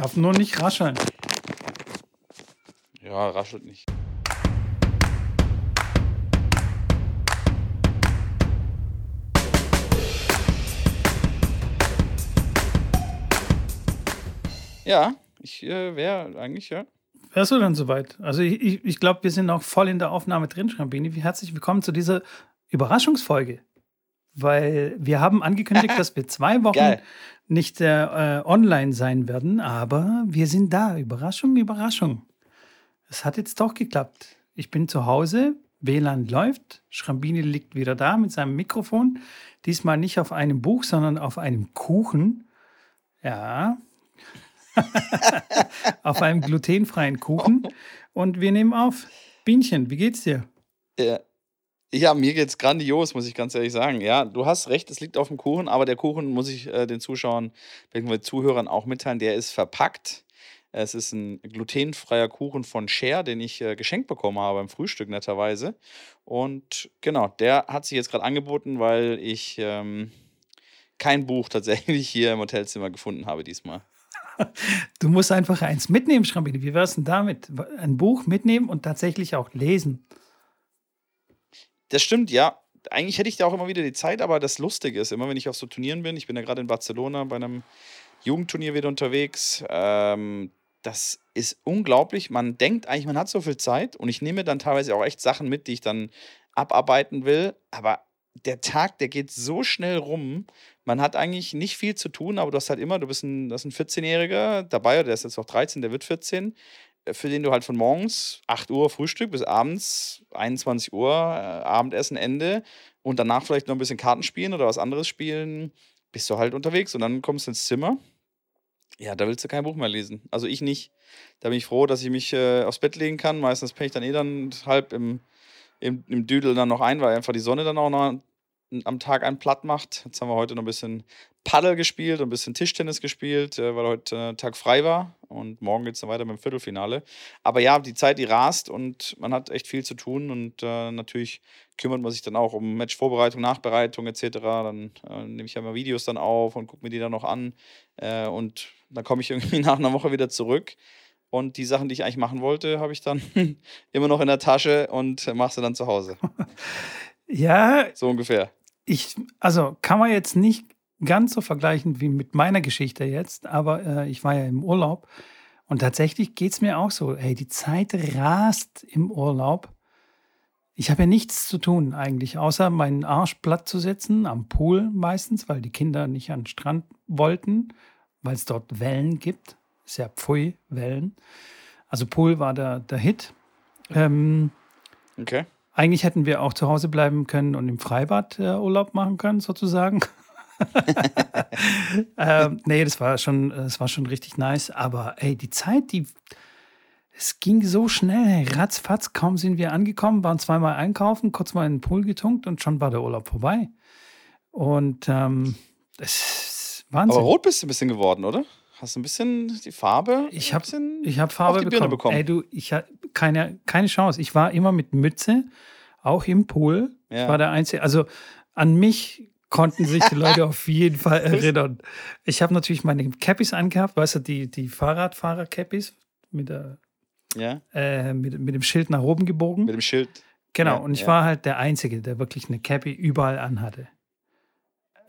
Darf nur nicht rascheln. Ja, raschelt nicht. Ja, ich äh, wäre eigentlich, ja. Wärst du dann soweit? Also ich, ich, ich glaube, wir sind auch voll in der Aufnahme drin, Schrambini. Herzlich willkommen zu dieser Überraschungsfolge. Weil wir haben angekündigt, dass wir zwei Wochen Geil. nicht äh, online sein werden, aber wir sind da. Überraschung, Überraschung. Es hat jetzt doch geklappt. Ich bin zu Hause, WLAN läuft, Schrambini liegt wieder da mit seinem Mikrofon. Diesmal nicht auf einem Buch, sondern auf einem Kuchen. Ja. auf einem glutenfreien Kuchen. Und wir nehmen auf. Bienchen, wie geht's dir? Ja. Ja, mir geht's grandios, muss ich ganz ehrlich sagen. Ja, du hast recht, es liegt auf dem Kuchen, aber der Kuchen muss ich äh, den Zuschauern, bzw. Zuhörern auch mitteilen, der ist verpackt. Es ist ein glutenfreier Kuchen von Cher, den ich äh, geschenkt bekommen habe beim Frühstück netterweise. Und genau, der hat sich jetzt gerade angeboten, weil ich ähm, kein Buch tatsächlich hier im Hotelzimmer gefunden habe diesmal. Du musst einfach eins mitnehmen, Schrambini. Wie wär's denn damit? Ein Buch mitnehmen und tatsächlich auch lesen. Das stimmt, ja. Eigentlich hätte ich da auch immer wieder die Zeit, aber das Lustige ist, immer wenn ich auf so Turnieren bin, ich bin ja gerade in Barcelona bei einem Jugendturnier wieder unterwegs, ähm, das ist unglaublich. Man denkt eigentlich, man hat so viel Zeit und ich nehme dann teilweise auch echt Sachen mit, die ich dann abarbeiten will, aber der Tag, der geht so schnell rum. Man hat eigentlich nicht viel zu tun, aber du hast halt immer, du bist ein, ein 14-Jähriger dabei, der ist jetzt noch 13, der wird 14, äh, für den du halt von morgens 8 Uhr Frühstück bis abends 21 Uhr äh, Abendessen, Ende und danach vielleicht noch ein bisschen Karten spielen oder was anderes spielen, bist du halt unterwegs und dann kommst du ins Zimmer. Ja, da willst du kein Buch mehr lesen. Also ich nicht. Da bin ich froh, dass ich mich äh, aufs Bett legen kann. Meistens penne ich dann eh dann halb im, im, im Düdel dann noch ein, weil einfach die Sonne dann auch noch am Tag einen platt macht. Jetzt haben wir heute noch ein bisschen Paddel gespielt und ein bisschen Tischtennis gespielt, äh, weil heute äh, Tag frei war. Und morgen geht es dann weiter mit dem Viertelfinale. Aber ja, die Zeit, die rast und man hat echt viel zu tun. Und äh, natürlich kümmert man sich dann auch um Matchvorbereitung, Nachbereitung etc. Dann äh, nehme ich ja mal Videos dann auf und gucke mir die dann noch an. Äh, und dann komme ich irgendwie nach einer Woche wieder zurück. Und die Sachen, die ich eigentlich machen wollte, habe ich dann immer noch in der Tasche und mache sie dann zu Hause. Ja, So ungefähr. Ich, also kann man jetzt nicht ganz so vergleichen wie mit meiner Geschichte jetzt, aber äh, ich war ja im Urlaub und tatsächlich geht es mir auch so. Hey, die Zeit rast im Urlaub. Ich habe ja nichts zu tun eigentlich, außer meinen Arsch platt zu setzen, am Pool meistens, weil die Kinder nicht an den Strand wollten, weil es dort Wellen gibt. Ist ja Pfui, Wellen. Also Pool war der, der Hit. Ähm, Okay. Eigentlich hätten wir auch zu Hause bleiben können und im Freibad äh, Urlaub machen können, sozusagen. ähm, nee, das war schon, das war schon richtig nice. Aber ey, die Zeit, die es ging so schnell, hey, ratzfatz, kaum sind wir angekommen, waren zweimal einkaufen, kurz mal in den Pool getunkt und schon war der Urlaub vorbei. Und ähm, das ist Wahnsinn. Aber rot bist du ein bisschen geworden, oder? Hast du ein bisschen die Farbe? Ich habe hab Farbe bekommen. bekommen. Ey, du, ich hatte keine, keine Chance. Ich war immer mit Mütze, auch im Pool. Ja. Ich war der Einzige. Also an mich konnten sich die Leute auf jeden Fall erinnern. Ich habe natürlich meine Cappies angehabt, weißt du, die, die Fahrradfahrer-Cappies mit, der, Ja, äh, mit, mit dem Schild nach oben gebogen. mit dem Schild. Genau, Ja, und ich ja. war halt der Einzige, der wirklich eine Cappy überall anhatte.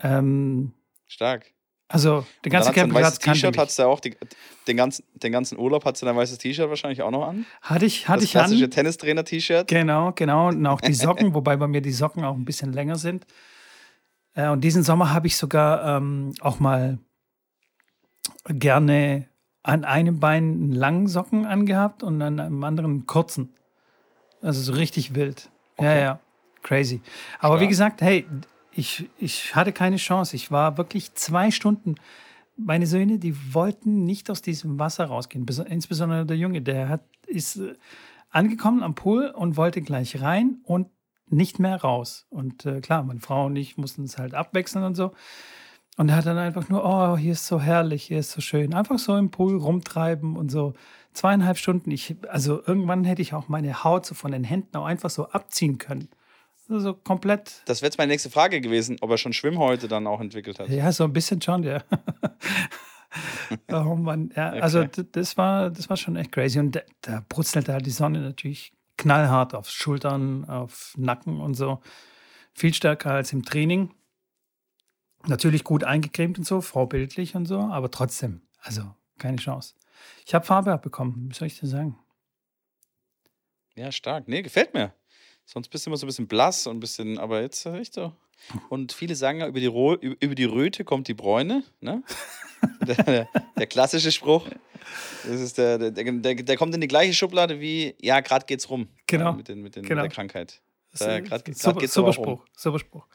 Ähm, Stark. Also, der ganze Campingplatz ein kannte T-Shirt, du ja auch die, den, ganzen, den ganzen Urlaub, hast du dein weißes T-Shirt wahrscheinlich auch noch an. Hatte ich, hatte das ich an. klassische Tennistrainer-T-Shirt. Genau, genau. Und auch die Socken, wobei bei mir die Socken auch ein bisschen länger sind. Äh, und diesen Sommer habe ich sogar ähm, auch mal gerne an einem Bein einen langen Socken angehabt und an einem anderen einen kurzen. Also so richtig wild. Ja, Okay. ja. Crazy. Aber wie Stark. gesagt, hey, ich, ich hatte keine Chance. Ich war wirklich zwei Stunden. Meine Söhne, die wollten nicht aus diesem Wasser rausgehen. Bes- Insbesondere der Junge, der hat, ist äh, angekommen am Pool und wollte gleich rein und nicht mehr raus. Und äh, klar, meine Frau und ich mussten es halt abwechseln und so. Und er hat dann einfach nur, oh, hier ist so herrlich, hier ist so schön. Einfach so im Pool rumtreiben und so zweieinhalb Stunden. Ich, also irgendwann hätte ich auch meine Haut so von den Händen auch einfach so abziehen können. Also komplett, Das wäre jetzt meine nächste Frage gewesen, ob er schon Schwimmhäute dann auch entwickelt hat. ja, so ein bisschen schon, ja. oh Mann, ja, also d- das war, das war schon echt crazy. Und da, da brutzelte halt die Sonne natürlich knallhart auf Schultern, auf Nacken und so. Viel stärker als im Training. Natürlich gut eingecremt und so, vorbildlich und so, aber trotzdem, also keine Chance. Ich habe Farbe abbekommen, wie soll ich dir sagen? Ja, stark. Nee, gefällt mir. Sonst bist du immer so ein bisschen blass und ein bisschen, aber jetzt äh, echt so. Und viele sagen ja, über die, Ro über die Röte kommt die Bräune, ne? der, der, der klassische Spruch. Das ist der, der, der, der kommt in die gleiche Schublade wie, ja, gerade geht's rum. Genau. Ja, mit, den, mit, den, Genau. der Krankheit. Das Da, ist grad- grad super, geht's super aber auch um. Spruch, super Spruch.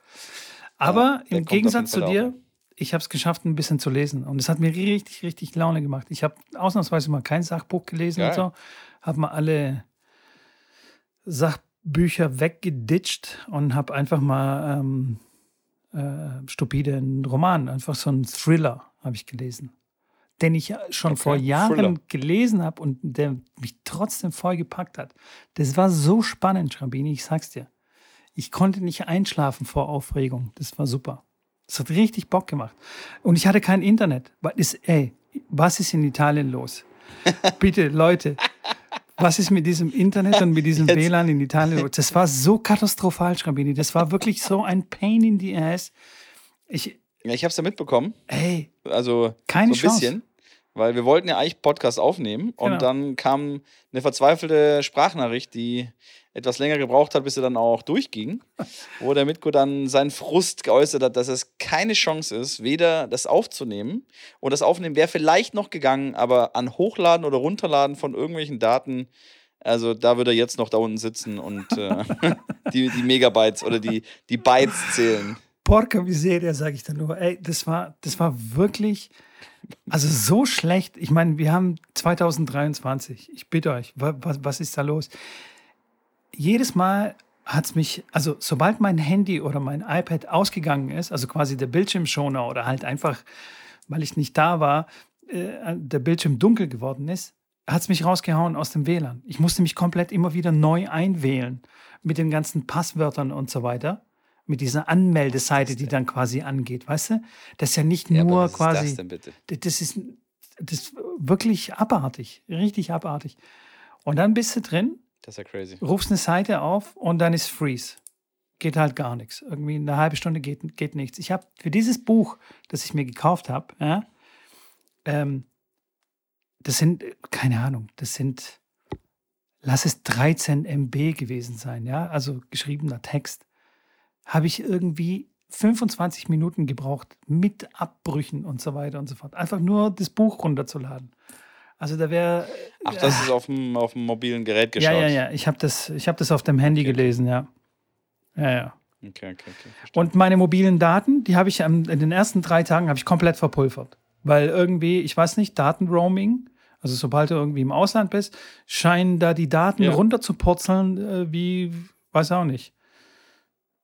Aber der im Gegensatz zu dir, ich habe es geschafft, ein bisschen zu lesen. Und es hat mir richtig, richtig Laune gemacht. Ich habe ausnahmsweise mal kein Sachbuch gelesen und Geil. so. Habe mal alle Sachbücher weggeditscht und habe einfach mal ähm, äh, stupide einen Roman, einfach so einen Thriller habe ich gelesen. Den ich schon Okay, vor Jahren Thriller. gelesen habe und der mich trotzdem voll gepackt hat. Das war so spannend, Schrambini, ich sag's dir. Ich konnte nicht einschlafen vor Aufregung. Das war super. Das hat richtig Bock gemacht. Und ich hatte kein Internet. Was ist, ey, was ist in Italien los? Bitte, Leute, was ist mit diesem Internet und mit diesem Jetzt- WLAN in Italien? Das war so katastrophal, Schrambini. Das war wirklich so ein Pain in the ass. Ich, Ja, ich habe es ja mitbekommen. ey, Also Keine so ein Chance. bisschen. Weil wir wollten ja eigentlich Podcast aufnehmen und Genau. dann kam eine verzweifelte Sprachnachricht, die etwas länger gebraucht hat, bis sie dann auch durchging, wo der Mitko dann seinen Frust geäußert hat, dass es keine Chance ist, weder das aufzunehmen und das Aufnehmen wäre vielleicht noch gegangen, aber an Hochladen oder Runterladen von irgendwelchen Daten, also da würde er jetzt noch da unten sitzen und äh, die, die Megabytes oder die, die Bytes zählen. Porca Miseria, sage ich dann nur. Ey, das war, das war wirklich, also so schlecht. Ich meine, wir haben 2023. Ich bitte euch, wa- was, was ist da los? Jedes Mal hat es mich, also sobald mein Handy oder mein iPad ausgegangen ist, also quasi der Bildschirmschoner oder halt einfach, weil ich nicht da war, äh, der Bildschirm dunkel geworden ist, hat es mich rausgehauen aus dem WLAN. Ich musste mich komplett immer wieder neu einwählen mit den ganzen Passwörtern und so weiter. Mit dieser Anmeldeseite, die dann quasi angeht, weißt du? Das ist ja nicht Ja, nur was ist quasi. das denn bitte? D- Das ist, das ist wirklich abartig, richtig abartig. Und dann bist du drin, Das ist ja crazy. rufst eine Seite auf und dann ist Freeze. Geht halt gar nichts. Irgendwie eine halbe Stunde geht, geht nichts. Ich habe für dieses Buch, das ich mir gekauft habe, ja, ähm, das sind, keine Ahnung, das sind, lass es 13 MB gewesen sein, ja, also geschriebener Text, habe ich irgendwie 25 Minuten gebraucht mit Abbrüchen und so weiter und so fort. Einfach nur das Buch runterzuladen. Also da wäre Ach, das ist auf dem, auf dem mobilen Gerät geschaut. ja, ja, ja. Ich habe das, ich hab das auf dem Handy gelesen, ja. Ja, ja. Okay, okay, okay. verstehe. Und meine mobilen Daten, die habe ich am, in den ersten drei Tagen habe ich komplett verpulvert. Weil irgendwie, ich weiß nicht, Datenroaming, also sobald du irgendwie im Ausland bist, scheinen da die Daten Ja. runter zu purzeln, äh, wie, weiß auch nicht.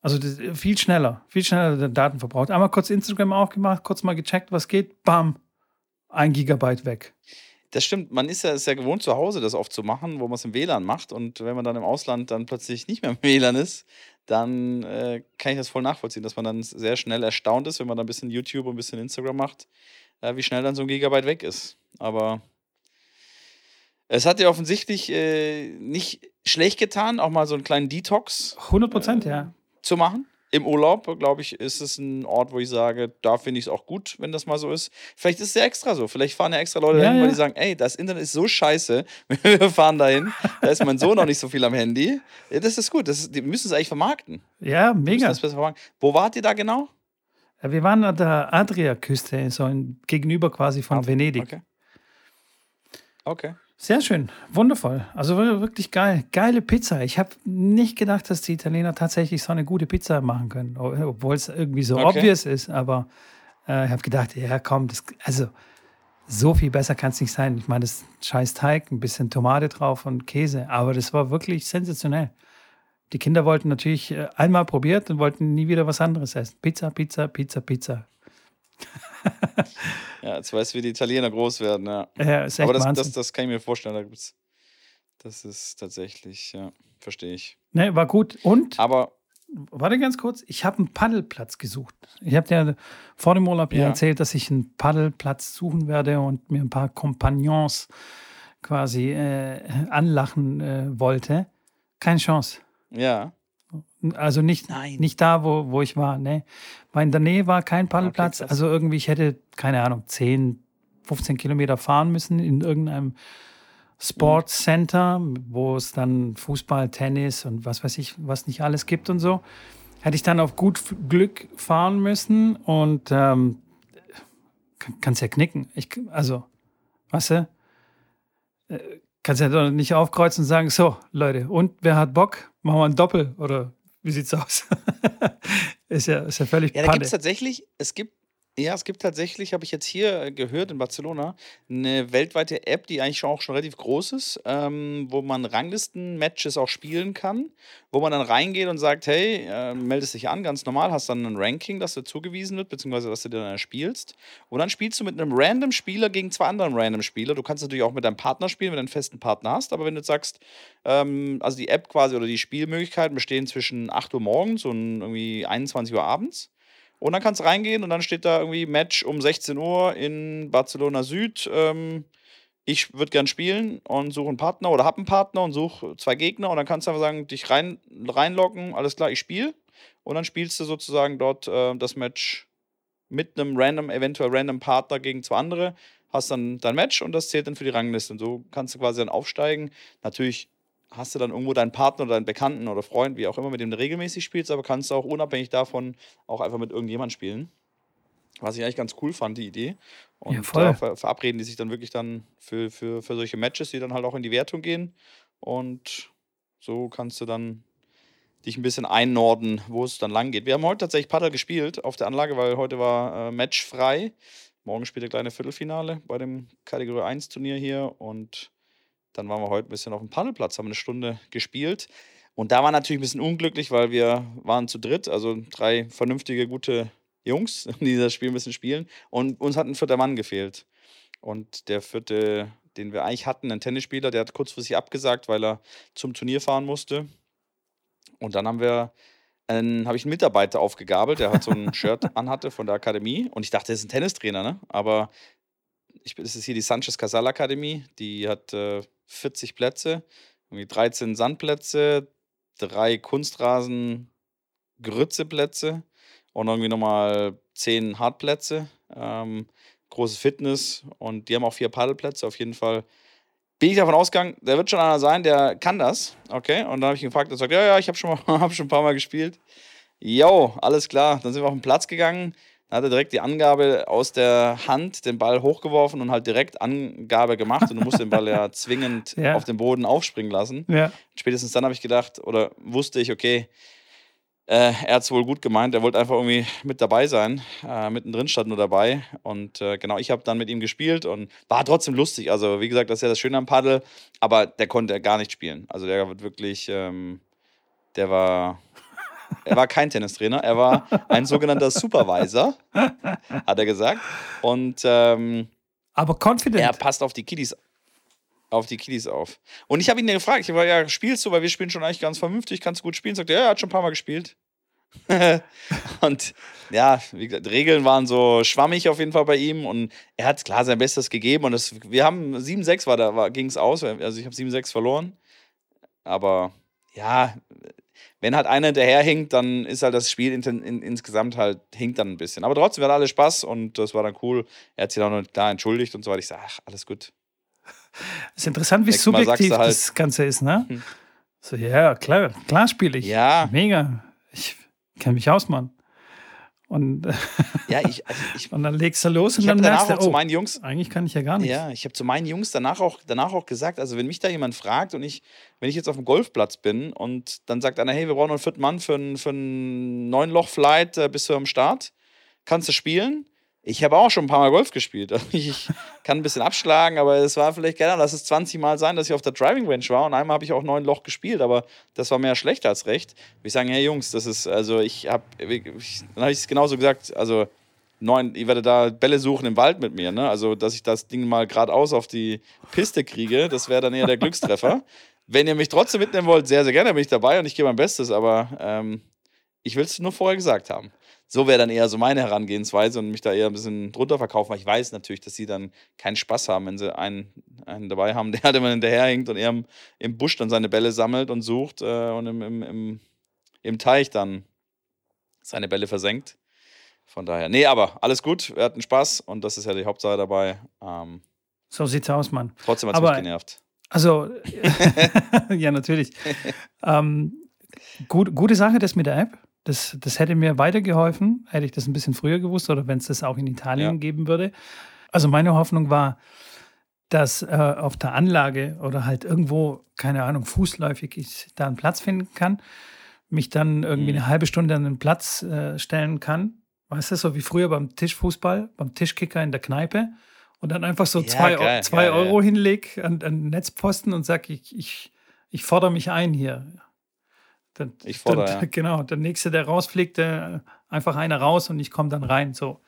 Also äh, viel schneller, viel schneller der Datenverbrauch. Einmal kurz Instagram aufgemacht, kurz mal gecheckt, was geht, bam, ein Gigabyte weg. Das stimmt, man ist ja, ist ja gewohnt, zu Hause das oft zu machen, wo man es im WLAN macht. Und wenn man dann im Ausland dann plötzlich nicht mehr im WLAN ist, dann äh, kann ich das voll nachvollziehen, dass man dann sehr schnell erstaunt ist, wenn man dann ein bisschen YouTube und ein bisschen Instagram macht, äh, wie schnell dann so ein Gigabyte weg ist. Aber es hat dir offensichtlich äh, nicht schlecht getan, auch mal so einen kleinen Detox 100 Prozent, ja. Zu machen. Im Urlaub, glaube ich, ist es ein Ort, wo ich sage, da finde ich es auch gut, wenn das mal so ist. Vielleicht ist es ja extra so. Vielleicht fahren ja extra Leute Ja, dahin, weil ja. die sagen, ey, das Internet ist so scheiße. Wir fahren dahin. Da ist mein Sohn noch nicht so viel am Handy. Das ist gut. Das ist, die müssen es eigentlich vermarkten. Ja, mega. das besser vermarkten. Wo wart ihr da genau? Ja, wir waren an der Adriaküste, so in, gegenüber quasi von Ah, Venedig. Okay. Okay. Sehr schön, wundervoll. Also wir- wirklich geil. Geile Pizza. Ich habe nicht gedacht, dass die Italiener tatsächlich so eine gute Pizza machen können, obwohl es irgendwie so Okay. obvious ist. Aber äh, ich habe gedacht, ja komm, das, also so viel besser kann es nicht sein. Ich meine, das scheiß Teig, ein bisschen Tomate drauf und Käse. Aber das war wirklich sensationell. Die Kinder wollten natürlich äh, einmal probiert und wollten nie wieder was anderes essen. Pizza, Pizza, Pizza, Pizza. Ja, jetzt weißt du, wie die Italiener groß werden. Ja. Ja, ist echt Aber das, Wahnsinn. das, das kann ich mir vorstellen. Da gibt's, das ist tatsächlich, ja, verstehe ich. ne, war gut. Und Aber warte ganz kurz, ich habe einen Paddelplatz gesucht. Ich habe dir vor dem Urlaub ja. erzählt, dass ich einen Paddelplatz suchen werde und mir ein paar Kompagnons quasi äh, anlachen äh, wollte. Keine Chance. Ja. Also nicht, nicht da, wo, wo ich war. Ne? Weil in der Nähe war kein Paddelplatz. Okay, also irgendwie, ich hätte, keine Ahnung, 10, 15 Kilometer fahren müssen in irgendeinem Sports Center, wo es dann Fußball, Tennis und was weiß ich, was nicht alles gibt und so. Hätte ich dann auf gut Glück fahren müssen und ähm, kannst ja knicken. Ich, also, weißt du, äh, kannst ja doch nicht aufkreuzen und sagen, so, Leute, und wer hat Bock? Machen wir ein Doppel oder wie sieht's aus? ist, ja, ist ja völlig Ja, da gibt es tatsächlich, es gibt ja, es gibt tatsächlich, habe ich jetzt hier äh, gehört in Barcelona, eine weltweite App, die eigentlich auch schon relativ groß ist, ähm, wo man Ranglisten-Matches auch spielen kann, wo man dann reingeht und sagt, hey, äh, meldest dich an, ganz normal, hast dann ein Ranking, das dir zugewiesen wird, beziehungsweise was du dir dann spielst. Und dann spielst du mit einem random Spieler gegen zwei anderen random Spieler. Du kannst natürlich auch mit deinem Partner spielen, wenn du einen festen Partner hast, aber wenn du sagst, ähm, also die App quasi oder die Spielmöglichkeiten bestehen zwischen 8 Uhr morgens und irgendwie 21 Uhr abends. Und dann kannst du reingehen und dann steht da irgendwie Match um 16 Uhr in Barcelona Süd. Ähm, ich würde gern spielen und suche einen Partner oder habe einen Partner und suche zwei Gegner und dann kannst du einfach sagen, dich rein, reinloggen, alles klar, ich spiele. Und dann spielst du sozusagen dort äh, das Match mit einem random, eventuell random Partner gegen zwei andere, hast dann dein Match und das zählt dann für die Rangliste. Und so kannst du quasi dann aufsteigen. Natürlich hast du dann irgendwo deinen Partner oder deinen Bekannten oder Freund, wie auch immer, mit dem du regelmäßig spielst, aber kannst du auch unabhängig davon auch einfach mit irgendjemandem spielen. Was ich eigentlich ganz cool fand, die Idee. Und ja, voll. da verabreden die sich dann wirklich dann für, für, für solche Matches, die dann halt auch in die Wertung gehen. Und so kannst du dann dich ein bisschen einnorden, wo es dann lang geht. Wir haben heute tatsächlich Paddel gespielt auf der Anlage, weil heute war äh, Match frei. Morgen spielt der kleine Viertelfinale bei dem Kategorie 1 Turnier hier und dann waren wir heute ein bisschen auf dem Paddelplatz, haben eine Stunde gespielt. Und da war natürlich ein bisschen unglücklich, weil wir waren zu dritt, also drei vernünftige, gute Jungs, die das Spiel ein bisschen spielen. Und uns hat ein vierter Mann gefehlt. Und der vierte, den wir eigentlich hatten, ein Tennisspieler, der hat kurzfristig abgesagt, weil er zum Turnier fahren musste. Und dann haben wir habe ich einen Mitarbeiter aufgegabelt, der hat so ein Shirt anhatte von der Akademie. Und ich dachte, er ist ein Tennistrainer, ne? Aber ich, das ist hier die Sanchez Casal Akademie. Die hat äh, 40 Plätze, irgendwie 13 Sandplätze, drei Kunstrasen, Grützeplätze und irgendwie nochmal 10 Hartplätze. Ähm, großes Fitness und die haben auch vier Paddelplätze. Auf jeden Fall bin ich davon ausgegangen, der wird schon einer sein, der kann das. Okay, und dann habe ich ihn gefragt, er sagt, ja, ja, ich habe schon, hab schon ein paar Mal gespielt. Jo, alles klar. Dann sind wir auf den Platz gegangen. Dann hat er direkt die Angabe aus der Hand, den Ball hochgeworfen und halt direkt Angabe gemacht. Und du musst den Ball ja zwingend ja. auf den Boden aufspringen lassen. Ja. Spätestens dann habe ich gedacht, oder wusste ich, okay, äh, er hat es wohl gut gemeint. Er wollte einfach irgendwie mit dabei sein. Äh, mittendrin stand nur dabei. Und äh, genau, ich habe dann mit ihm gespielt und war trotzdem lustig. Also, wie gesagt, das ist ja das Schöne am Paddel. Aber der konnte gar nicht spielen. Also, der wird wirklich, ähm, der war er war kein Tennistrainer, er war ein sogenannter Supervisor, hat er gesagt. Und ähm, aber confident. Er passt auf die Kiddies auf die Kiddies auf. Und ich habe ihn gefragt, ich war ja, spielst du, weil wir spielen schon eigentlich ganz vernünftig, kannst du gut spielen? Sagt er, ja, er hat schon ein paar Mal gespielt. und ja, wie gesagt, Regeln waren so schwammig auf jeden Fall bei ihm und er hat klar sein Bestes gegeben und das, wir haben 7-6 war da, ging es aus, also ich habe 7-6 verloren. Aber ja, wenn halt einer hinterherhinkt, dann ist halt das Spiel in, in, insgesamt halt hinkt dann ein bisschen. Aber trotzdem, wir hatten alle Spaß und das war dann cool. Er hat sich auch noch da entschuldigt und so weiter. Ich sage, ach, alles gut. ist interessant, wie subjektiv halt, das Ganze ist, ne? Hm. So, ja, klar, klar spiele ich. Ja. Mega. Ich kenne mich aus, Mann. Und, ja, ich, also ich, und dann legst du los und dann merkst du, oh, zu meinen Jungs, eigentlich kann ich ja gar nicht. Ja, ich habe zu meinen Jungs danach auch, danach auch gesagt, also wenn mich da jemand fragt und ich, wenn ich jetzt auf dem Golfplatz bin und dann sagt einer, hey, wir brauchen noch einen vierten Mann für einen, für einen neun Loch-Flight, äh, bist du am Start? Kannst du spielen? Ich habe auch schon ein paar Mal Golf gespielt. Ich kann ein bisschen abschlagen, aber es war vielleicht gerne, lass es 20 Mal sein, dass ich auf der Driving Range war und einmal habe ich auch neun Loch gespielt, aber das war mehr schlecht als recht. Ich sage, hey Jungs, das ist, also ich habe, dann habe ich es genauso gesagt, also neun, ich werde da Bälle suchen im Wald mit mir, ne? Also, dass ich das Ding mal geradeaus auf die Piste kriege, das wäre dann eher der Glückstreffer. Wenn ihr mich trotzdem mitnehmen wollt, sehr, sehr gerne bin ich dabei und ich gebe mein Bestes, aber ähm, Ich will es nur vorher gesagt haben. So wäre dann eher so meine Herangehensweise und mich da eher ein bisschen drunter verkaufen, weil ich weiß natürlich, dass sie dann keinen Spaß haben, wenn sie einen, einen dabei haben, der halt immer hinterherhinkt und eher im, im Busch dann seine Bälle sammelt und sucht äh, und im, im, im, im Teich dann seine Bälle versenkt. Von daher, nee, aber alles gut, wir hatten Spaß und das ist ja die Hauptsache dabei. Ähm, so sieht's aus, Mann. Trotzdem hat es mich genervt. Also, ja, natürlich. ähm, gut, gute Sache, das mit der App. Das, das hätte mir weitergeholfen, hätte ich das ein bisschen früher gewusst oder wenn es das auch in Italien ja. geben würde. Also meine Hoffnung war, dass äh, auf der Anlage oder halt irgendwo, keine Ahnung, fußläufig ich da einen Platz finden kann, mich dann irgendwie mhm. eine halbe Stunde an den Platz äh, stellen kann. Weißt du, so wie früher beim Tischfußball, beim Tischkicker in der Kneipe und dann einfach so ja, zwei, geil, zwei geil, Euro ja. hinleg an, an Netzposten und sag, ich, ich, ich fordere mich ein hier. Dann, ich fordere, dann, ja. Genau, der Nächste, der rausfliegt, der, einfach einer raus und ich komme dann rein. So.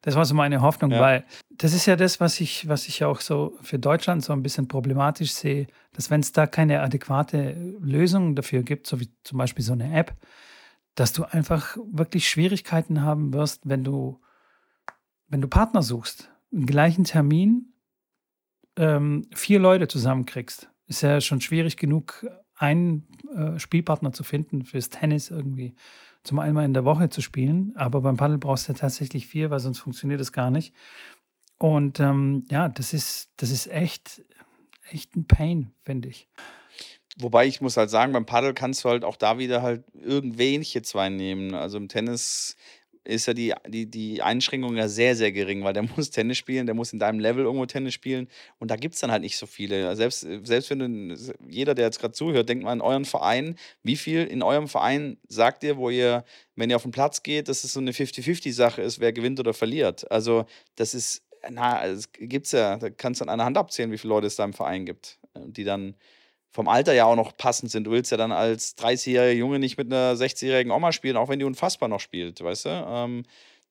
Das war so meine Hoffnung, ja. weil das ist ja das, was ich, was ich auch so für Deutschland so ein bisschen problematisch sehe, dass wenn es da keine adäquate Lösung dafür gibt, so wie zum Beispiel so eine App, dass du einfach wirklich Schwierigkeiten haben wirst, wenn du, wenn du Partner suchst, im gleichen Termin ähm, vier Leute zusammenkriegst. Ist ja schon schwierig genug, einen äh, Spielpartner zu finden fürs Tennis irgendwie zum einmal in der Woche zu spielen. Aber beim Paddel brauchst du ja tatsächlich vier, weil sonst funktioniert das gar nicht. Und ähm, ja, das ist, das ist echt, echt ein Pain, finde ich. Wobei ich muss halt sagen, beim Paddel kannst du halt auch da wieder halt irgendwelche zwei nehmen. Also im Tennis ist ja die, die, die Einschränkung ja sehr, sehr gering, weil der muss Tennis spielen, der muss in deinem Level irgendwo Tennis spielen und da gibt es dann halt nicht so viele. Selbst, selbst wenn du, jeder, der jetzt gerade zuhört, denkt mal an euren Verein. Wie viel in eurem Verein sagt ihr, wo ihr, wenn ihr auf den Platz geht, dass es so eine 50-50-Sache ist, wer gewinnt oder verliert? Also, das ist, na, es gibt's ja, da kannst du an einer Hand abzählen, wie viele Leute es da im Verein gibt, die dann vom Alter ja auch noch passend sind. Du willst ja dann als 30-jähriger Junge nicht mit einer 60-jährigen Oma spielen, auch wenn die unfassbar noch spielt, weißt du? Ähm,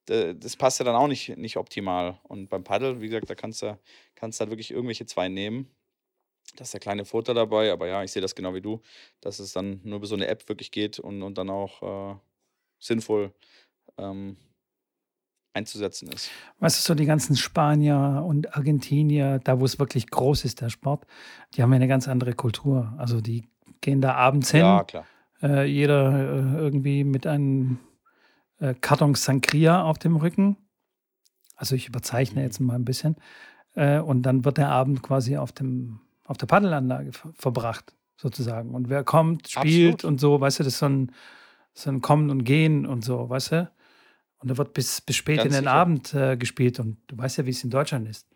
das passt ja dann auch nicht, nicht optimal. Und beim Paddel, wie gesagt, da kannst du, kannst halt wirklich irgendwelche zwei nehmen. Da ist der kleine Vorteil dabei, aber ja, ich sehe das genau wie du, dass es dann nur über so eine App wirklich geht und, und dann auch äh, sinnvoll ähm, einzusetzen ist. Weißt du, so die ganzen Spanier und Argentinier, da wo es wirklich groß ist, der Sport, die haben ja eine ganz andere Kultur. Also die gehen da abends hin. Ja, klar. Äh, jeder äh, irgendwie mit einem äh, Karton Sangria auf dem Rücken. Also ich überzeichne mhm. jetzt mal ein bisschen. Äh, und dann wird der Abend quasi auf, dem, auf der Paddelanlage ver verbracht, sozusagen. Und wer kommt, spielt Absolut. und so, weißt du, das ist so ein, so ein Kommen und Gehen und so, weißt du? Und da wird bis, bis spät Ganz in den sicher. Abend äh, gespielt. Und du weißt ja, wie es in Deutschland ist.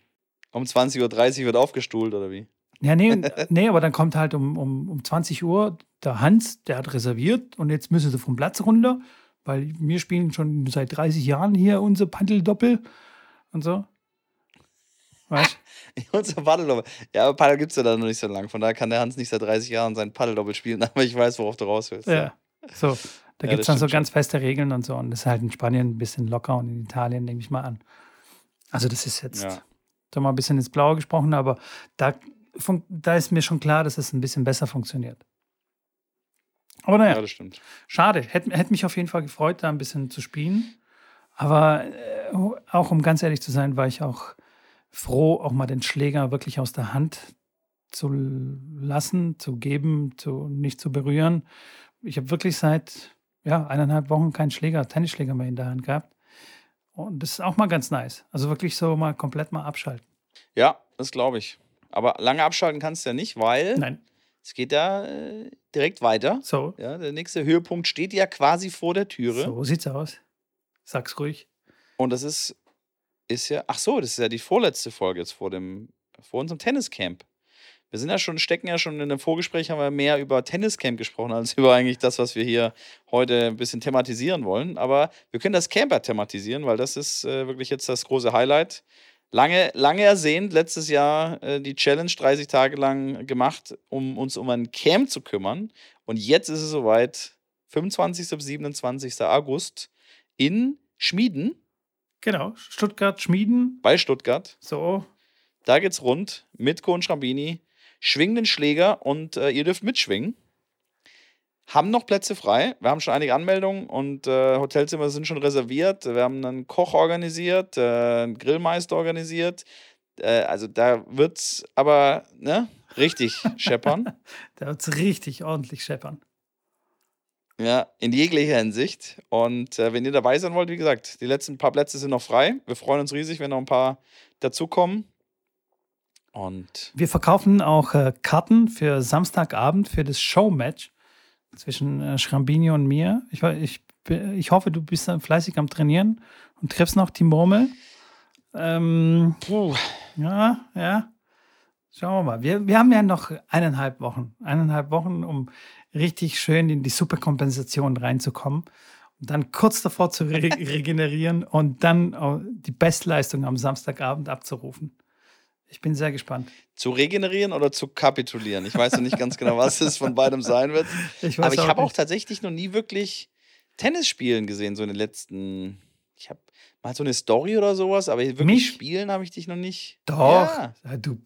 Um 20.30 Uhr wird aufgestuhlt, oder wie? Ja, nee, nee, aber dann kommt halt um, um, um 20 Uhr der Hans, der hat reserviert und jetzt müssen sie vom Platz runter, weil wir spielen schon seit 30 Jahren hier unser Paddeldoppel und so. Weißt Unser Paddeldoppel. Ja, aber Paddel gibt es ja da noch nicht so lange. Von daher kann der Hans nicht seit 30 Jahren sein Paddeldoppel spielen, aber ich weiß, worauf du raus willst. Ja, ja. so. Da ja, gibt es dann so ganz feste Regeln und so. Und das ist halt in Spanien ein bisschen locker und in Italien nehme ich mal an. Also das ist jetzt ja. so mal ein bisschen ins Blaue gesprochen, aber da, da ist mir schon klar, dass es ein bisschen besser funktioniert. Aber naja, ja, das stimmt. schade. Hätte, hätte mich auf jeden Fall gefreut, da ein bisschen zu spielen. Aber äh, auch um ganz ehrlich zu sein, war ich auch froh, auch mal den Schläger wirklich aus der Hand zu lassen, zu geben, zu, nicht zu berühren. Ich habe wirklich seit ja, eineinhalb Wochen keinen Schläger, Tennisschläger mehr in der Hand gehabt. Und das ist auch mal ganz nice. Also wirklich so mal komplett mal abschalten. Ja, das glaube ich. Aber lange abschalten kannst du ja nicht, weil Nein. es geht ja äh, direkt weiter. So. Ja, der nächste Höhepunkt steht ja quasi vor der Türe. So sieht's aus. Sag's ruhig. Und das ist, ist ja, ach so, das ist ja die vorletzte Folge jetzt vor dem, vor unserem Tenniscamp wir sind ja schon, stecken ja schon in einem Vorgespräch, haben wir mehr über Tenniscamp gesprochen, als über eigentlich das, was wir hier heute ein bisschen thematisieren wollen. Aber wir können das Camper thematisieren, weil das ist äh, wirklich jetzt das große Highlight. Lange, lange ersehnt, letztes Jahr äh, die Challenge 30 Tage lang gemacht, um uns um ein Camp zu kümmern. Und jetzt ist es soweit, 25. bis 27. August in Schmieden. Genau, Stuttgart, Schmieden. Bei Stuttgart. So. Da geht's rund mit Kohn Schrambini schwing den Schläger und äh, ihr dürft mitschwingen. haben noch Plätze frei. Wir haben schon einige Anmeldungen und äh, Hotelzimmer sind schon reserviert. Wir haben einen Koch organisiert, äh, einen Grillmeister organisiert. Äh, also da wird es aber ne, richtig scheppern. da wird es richtig ordentlich scheppern. Ja, in jeglicher Hinsicht. Und äh, wenn ihr dabei sein wollt, wie gesagt, die letzten paar Plätze sind noch frei. Wir freuen uns riesig, wenn noch ein paar dazukommen. Und wir verkaufen auch äh, Karten für Samstagabend für das Showmatch zwischen äh, Schrambini und mir. Ich, ich, ich hoffe, du bist dann fleißig am Trainieren und triffst noch die Murmel. Ähm, Puh. Ja, ja. Schauen wir mal. Wir, wir haben ja noch eineinhalb Wochen. Eineinhalb Wochen, um richtig schön in die Superkompensation reinzukommen. Und dann kurz davor zu re regenerieren und dann die Bestleistung am Samstagabend abzurufen. Ich bin sehr gespannt. Zu regenerieren oder zu kapitulieren? Ich weiß noch nicht ganz genau, was es von beidem sein wird. Ich Aber ich habe auch tatsächlich noch nie wirklich Tennis spielen gesehen, so in den letzten. Ich habe mal so eine Story oder sowas, aber wirklich Mich? spielen habe ich dich noch nicht. Doch. Ja. Du,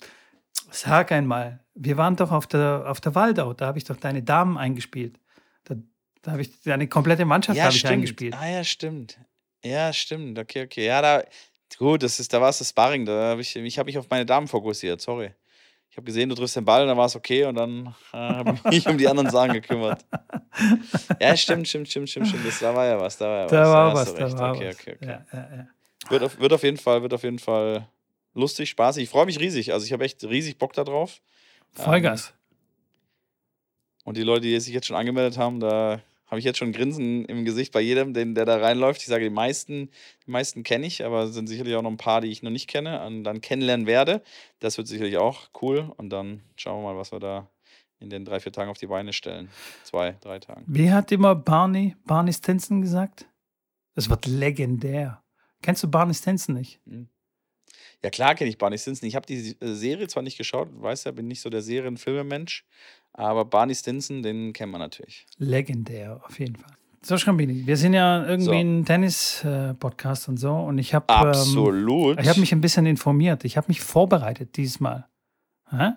sag einmal. Wir waren doch auf der, auf der Waldau, da habe ich doch deine Damen eingespielt. Da, da habe ich deine komplette Mannschaft ja, ich eingespielt. Ah ja, stimmt. Ja, stimmt. Okay, okay. Ja, da, Gut, das ist, da war es das Sparring. Da habe ich, ich habe mich auf meine Damen fokussiert, sorry. Ich habe gesehen, du triffst den Ball, dann war es okay und dann äh, habe ich mich um die anderen Sachen gekümmert. Ja, stimmt, stimmt, stimmt, stimmt, stimmt. Das, da war ja was, da war ja da was. War was da war okay, was. okay, okay. Ja, ja, ja. Wird, auf, wird, auf jeden Fall, wird auf jeden Fall lustig, spaßig. Ich freue mich riesig. Also ich habe echt riesig Bock darauf. Vollgas. Ähm, und die Leute, die sich jetzt schon angemeldet haben, da habe ich jetzt schon ein Grinsen im Gesicht bei jedem, den, der da reinläuft. Ich sage, die meisten, die meisten kenne ich, aber es sind sicherlich auch noch ein paar, die ich noch nicht kenne und dann kennenlernen werde. Das wird sicherlich auch cool. Und dann schauen wir mal, was wir da in den drei, vier Tagen auf die Beine stellen. Zwei, drei Tagen. Wie hat immer Barney, Barney Stinson gesagt? Das wird legendär. Kennst du Barney Stinson nicht? Hm. Ja, klar kenne ich Barney Stinson. Ich habe die äh, Serie zwar nicht geschaut, weiß ja, bin nicht so der Serien-Filme-Mensch, aber Barney Stinson, den kennt man natürlich. Legendär, auf jeden Fall. So, Schrambini, wir sind ja irgendwie so. ein Tennis-Podcast und so und ich habe Absolut. Ähm, ich habe mich ein bisschen informiert. Ich habe mich vorbereitet diesmal. Hä?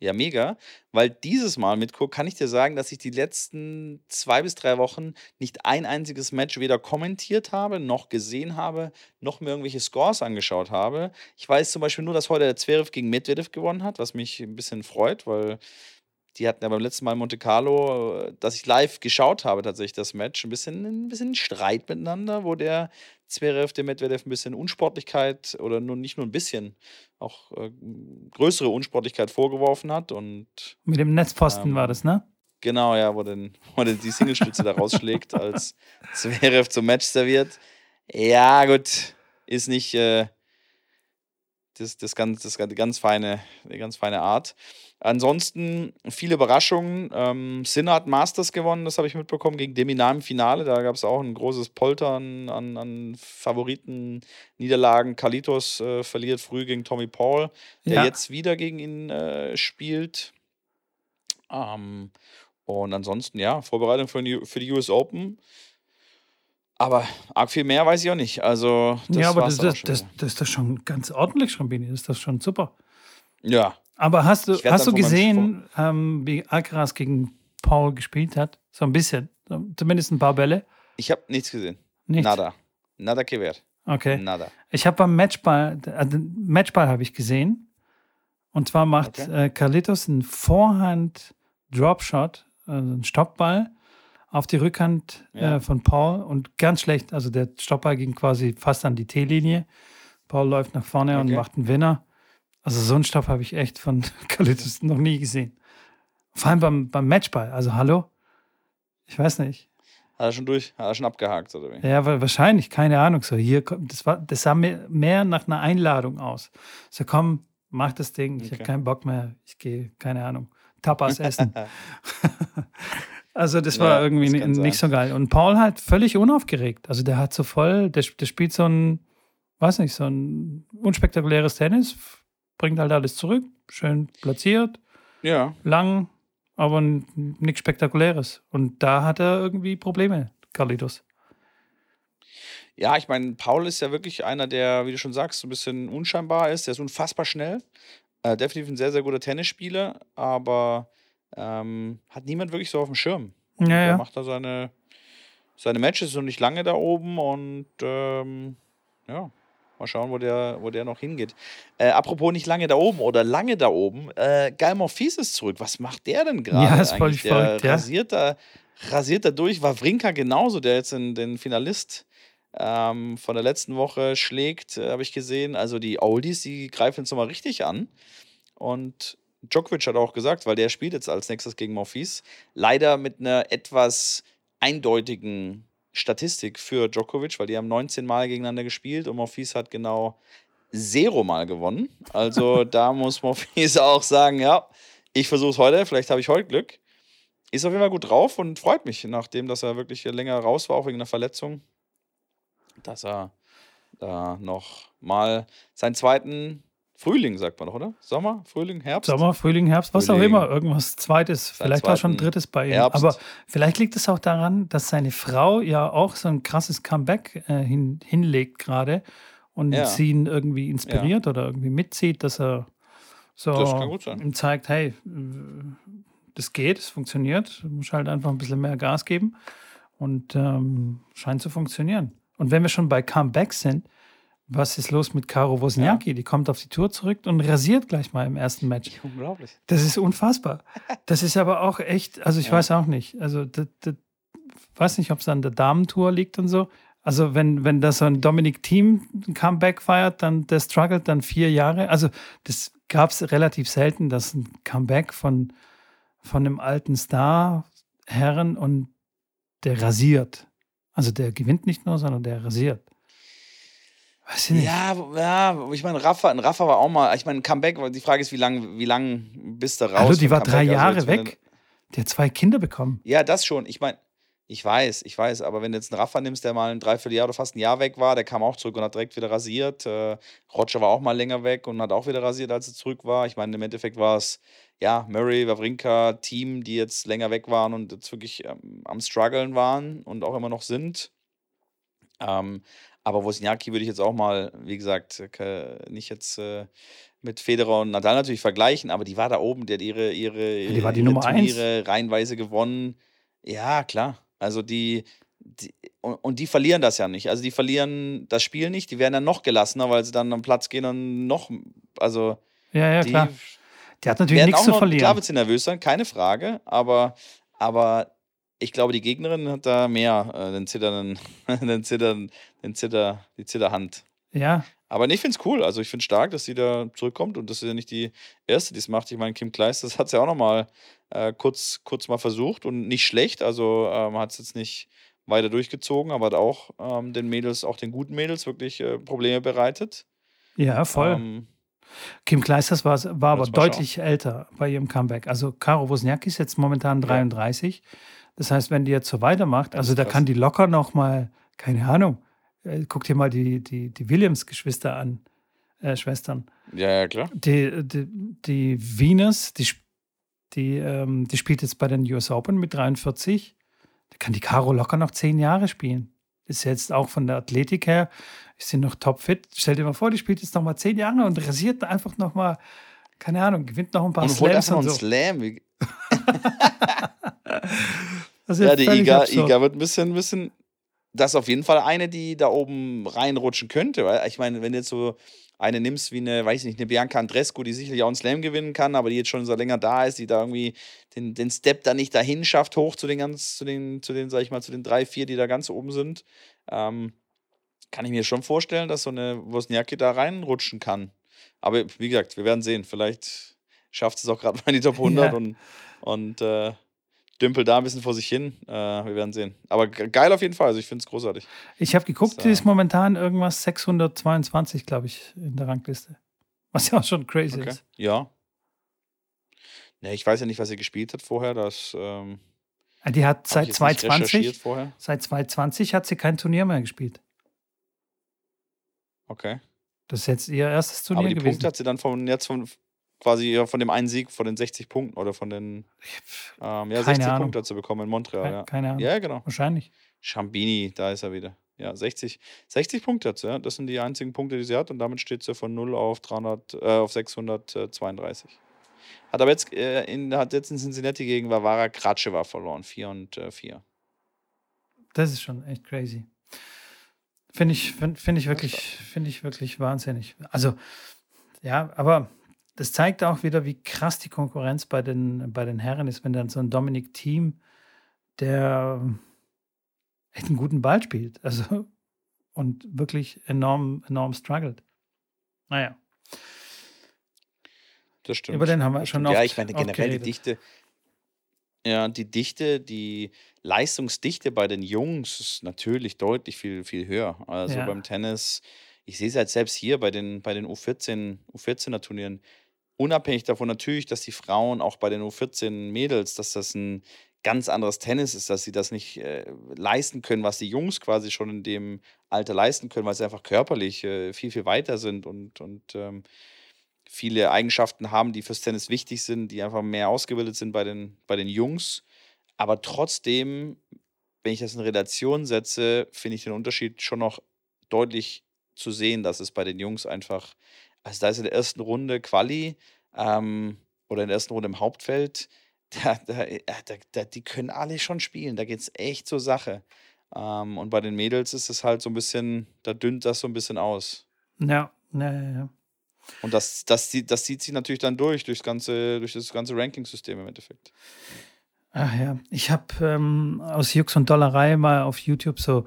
Ja, mega. Weil dieses Mal, Mitko, kann ich dir sagen, dass ich die letzten zwei bis drei Wochen nicht ein einziges Match weder kommentiert habe, noch gesehen habe, noch mir irgendwelche Scores angeschaut habe. Ich weiß zum Beispiel nur, dass heute der Zverev gegen Medvedev gewonnen hat, was mich ein bisschen freut, weil die hatten ja beim letzten Mal in Monte Carlo, äh, dass ich live geschaut habe, tatsächlich das Match, ein bisschen, ein bisschen Streit miteinander, wo der Zverev dem Medvedev ein bisschen Unsportlichkeit oder nur nicht nur ein bisschen, auch äh, größere Unsportlichkeit vorgeworfen hat. Und, Mit dem Netzposten ähm, war das, ne? Genau, ja, wo, den, wo den die Singlestütze da rausschlägt, als Zverev zum Match serviert. Ja, gut, ist nicht äh, das, das, ganz, das ganz feine, eine ganz feine Art. Ansonsten viele Überraschungen. Ähm, Sinner hat Masters gewonnen, das habe ich mitbekommen, gegen Deminar im Finale. Da gab es auch ein großes Poltern an, an Favoriten-Niederlagen. Kalitos äh, verliert früh gegen Tommy Paul, der ja. jetzt wieder gegen ihn äh, spielt. Ähm, und ansonsten, ja, Vorbereitung für die, für die US Open. Aber arg viel mehr weiß ich auch nicht. Also, das ja, aber das, das, das, das, ist doch schon ganz ordentlich, Schrambini. Das ist doch schon super. Ja, aber hast du, hast du gesehen, ähm, wie Alcaraz gegen Paul gespielt hat? So ein bisschen. Zumindest ein paar Bälle. Ich habe nichts gesehen. Nichts. Nada. Nada que ver. Okay. Nada. Ich habe beim Matchball, also Matchball habe ich gesehen. Und zwar macht okay. äh, Carlitos einen Vorhand-Dropshot, also einen Stoppball auf die Rückhand ja. äh, von Paul und ganz schlecht. Also der Stoppball ging quasi fast an die T-Linie. Paul läuft nach vorne okay. und macht einen Winner. Also so einen Stoff habe ich echt von Kalitus noch nie gesehen. Vor allem beim, beim Matchball. Also hallo? Ich weiß nicht. Hat er schon durch? Hat er schon abgehakt, oder wie? Ja, wahrscheinlich, keine Ahnung. So, hier das, war, das sah mehr nach einer Einladung aus. So, komm, mach das Ding, ich okay. habe keinen Bock mehr, ich gehe, keine Ahnung, Tapas essen. also, das war ja, irgendwie das nicht so geil. Und Paul halt völlig unaufgeregt. Also, der hat so voll, der, der spielt so ein, weiß nicht, so ein unspektakuläres Tennis, bringt halt alles zurück, schön platziert, ja. lang, aber nichts Spektakuläres. Und da hat er irgendwie Probleme, Carlitos. Ja, ich meine, Paul ist ja wirklich einer, der, wie du schon sagst, so ein bisschen unscheinbar ist. Der ist unfassbar schnell. Äh, definitiv ein sehr, sehr guter Tennisspieler, aber ähm, hat niemand wirklich so auf dem Schirm. Ja, Ja, ja. macht da seine, seine Matches noch nicht lange da oben und ähm, ja, mal schauen, wo der, wo der noch hingeht. Äh, apropos nicht lange da oben oder lange da oben, äh, Guy Monfils ist zurück. Was macht der denn gerade? Ja, ist eigentlich? der verrückt, ja. rasiert da, rasiert da durch. Wawrinka genauso, der jetzt in, den Finalist ähm, von der letzten Woche schlägt, äh, habe ich gesehen. Also die Oldies, die greifen jetzt nochmal richtig an. Und Djokovic hat auch gesagt, weil der spielt jetzt als nächstes gegen Monfils, leider mit einer etwas eindeutigen Statistik für Djokovic, weil die haben 19 Mal gegeneinander gespielt und Monfils hat genau zero Mal gewonnen. Also da muss Monfils auch sagen, ja, ich versuche es heute, vielleicht habe ich heute Glück. Ist auf jeden Fall gut drauf und freut mich, nachdem dass er wirklich länger raus war, auch wegen einer Verletzung, dass er da noch mal seinen zweiten Frühling, sagt man doch, oder? Sommer, Frühling, Herbst? Sommer, Frühling, Herbst, was auch immer, irgendwas Zweites. Seinen Vielleicht war schon Drittes bei ihm. Herbst. Aber vielleicht liegt es auch daran, dass seine Frau ja auch so ein krasses Comeback äh, hin, hinlegt gerade und Ja. sie ihn irgendwie inspiriert oder irgendwie mitzieht, dass er so Das sein. ihm zeigt, hey, das geht, es funktioniert, du musst halt einfach ein bisschen mehr Gas geben und ähm, scheint zu funktionieren. Und wenn wir schon bei Comebacks sind, was ist los mit Caro Wozniacki? Die kommt auf die Tour zurück und rasiert gleich mal im ersten Match. Unglaublich. Das ist unfassbar. Das ist aber auch echt, also ich Ja. weiß auch nicht. Also, das, das, weiß nicht, ob es an der Damentour liegt und so. Also, wenn, wenn da so ein Dominic Team ein Comeback feiert, dann der struggelt dann vier Jahre. Also, das gab es relativ selten, dass ein Comeback von, von einem alten Star, Herren und der rasiert. Also, der gewinnt nicht nur, sondern der rasiert. Weiß ich nicht. Ja, ja, ich meine, Rafa, ein Rafa war auch mal, ich meine, ein Comeback, die Frage ist, wie lange wie lang bist du raus? Hallo, die war drei Comeback? Also Jahre wenn weg. Die hat zwei Kinder bekommen. Ja, das schon. Ich meine, ich weiß, ich weiß, aber wenn du jetzt einen Rafa nimmst, der mal ein Dreivierteljahr oder fast ein Jahr weg war, der kam auch zurück und hat direkt wieder rasiert. Äh, Roger war auch mal länger weg und hat auch wieder rasiert, als er zurück war. Ich meine, im Endeffekt war es, ja, Murray, Wawrinka, Team, die jetzt länger weg waren und jetzt wirklich ähm, am struggeln waren und auch immer noch sind. Ähm, aber Wozniacki würde ich jetzt auch mal, wie gesagt, ke- nicht jetzt äh, mit Federer und Nadal natürlich vergleichen, aber die war da oben, die hat ihre, ihre, die war die ihre Nummer eins. Turniere reihenweise gewonnen. Ja, klar. Also die, die und, und die verlieren das ja nicht. Also die verlieren das Spiel nicht, die werden dann noch gelassener, weil sie dann am Platz gehen und noch, also Ja, ja, die klar. Die hat natürlich nichts zu verlieren. klar wird sie nervös sein, keine Frage, aber, aber ich glaube, die Gegnerin hat da mehr äh, den zitternden, den zittern, den Zitter, die Zitterhand. ja, Aber nee, ich finde es cool. Also ich finde es stark, dass sie da zurückkommt und das ist ja nicht die erste, die es macht. Ich meine, Kim Kleist, das hat sie auch noch mal äh, kurz, kurz mal versucht und nicht schlecht. Also ähm, hat es jetzt nicht weiter durchgezogen, aber hat auch ähm, den Mädels, auch den guten Mädels wirklich äh, Probleme bereitet. ja, voll. Ähm, Kim Kleisters war, war aber deutlich älter bei ihrem Comeback. Also Caro Wozniacki ist jetzt momentan 33. Das heißt, wenn die jetzt so weitermacht, also da krass. kann die locker noch mal, keine Ahnung, äh, guck dir mal die, die, die Williams-Geschwister an, äh, Schwestern. ja, ja, klar. Die, die, die Venus, die, die, ähm, die spielt jetzt bei den US Open mit 43. Da kann die Caro locker noch zehn Jahre spielen. Ist jetzt auch von der Athletik her, ist sie noch topfit. Stell dir mal vor, die spielt jetzt noch mal zehn Jahre und rasiert einfach noch mal, keine Ahnung, gewinnt noch ein paar Und holt Slams einfach noch und einen so. Slam. Wie- Das ist Ja, die Iga, absurd. Iga wird ein bisschen, ein bisschen. Das ist auf jeden Fall eine, die da oben reinrutschen könnte. Weil ich meine, wenn du jetzt so eine nimmst wie eine, weiß nicht, eine Bianca Andrescu, die sicherlich auch einen Slam gewinnen kann, aber die jetzt schon so länger da ist, die da irgendwie den, den Step da nicht dahin schafft, hoch zu den ganz, zu den, zu den, sag ich mal, zu den drei, vier, die da ganz oben sind, ähm, kann ich mir schon vorstellen, dass so eine Wozniacki da reinrutschen kann. Aber wie gesagt, wir werden sehen. Vielleicht schafft es auch gerade mal in die Top 100 Ja. und, und äh, dümpelt da ein bisschen vor sich hin. Äh, wir werden sehen. Aber ge- geil auf jeden Fall. Also ich finde es großartig. Ich habe geguckt, die ist momentan irgendwas 622, glaube ich, in der Rangliste. Was ja auch schon crazy Okay. ist. Ja. Ne, ich weiß ja nicht, was sie gespielt hat vorher. Das ähm, Ja, Die hat seit ich jetzt nicht 2020, recherchiert vorher. seit 2020 hat sie kein Turnier mehr gespielt. Okay. Das ist jetzt ihr erstes Turnier Aber die gewesen. Punkte hat sie dann von jetzt von quasi ja, von dem einen Sieg von den 60 Punkten oder von den ähm, ja, Keine 60 Ahnung. Punkte sie bekommen in Montreal. Keine, Ja, keine Ahnung. ja genau. Wahrscheinlich. Schambini, da ist er wieder. Ja, 60, 60 Punkte hat sie, ja. Das sind die einzigen Punkte, die sie hat und damit steht sie von 0 auf 300, äh, auf 632. Hat aber jetzt, äh, in, hat jetzt in Cincinnati gegen Vavara Kratscheva verloren. 4 und 4. Äh, das ist schon echt crazy. Finde ich, find, find ich, wirklich, find ich wirklich wahnsinnig. Also, ja, aber das zeigt auch wieder, wie krass die Konkurrenz bei den, bei den Herren ist, wenn dann so ein Dominik Team, der echt einen guten Ball spielt. Also, und wirklich enorm, enorm struggelt. Naja. Das stimmt. Über den haben wir schon oft, Ja, ich meine generell die Dichte. Ja, die Dichte, die Leistungsdichte bei den Jungs ist natürlich deutlich viel, viel höher. Also ja. beim Tennis, ich sehe es halt selbst hier bei den, bei den U14, U14er Turnieren, unabhängig davon natürlich, dass die Frauen auch bei den U14 Mädels, dass das ein ganz anderes Tennis ist, dass sie das nicht äh, leisten können, was die Jungs quasi schon in dem Alter leisten können, weil sie einfach körperlich äh, viel, viel weiter sind und, und ähm, viele Eigenschaften haben, die fürs Tennis wichtig sind, die einfach mehr ausgebildet sind bei den, bei den Jungs. Aber trotzdem, wenn ich das in Relation setze, finde ich den Unterschied schon noch deutlich zu sehen, dass es bei den Jungs einfach, also da ist in der ersten Runde Quali ähm, oder in der ersten Runde im Hauptfeld, da, da, da, die können alle schon spielen. Da geht es echt zur Sache. Ähm, und bei den Mädels ist es halt so ein bisschen, da dünnt das so ein bisschen aus. Ja, ja, ja. ja. Und das, das, das zieht sich natürlich dann durch, durchs ganze, durch das ganze Ranking-System im Endeffekt. Ach ja, ich habe ähm, aus Jux und Dollerei mal auf YouTube so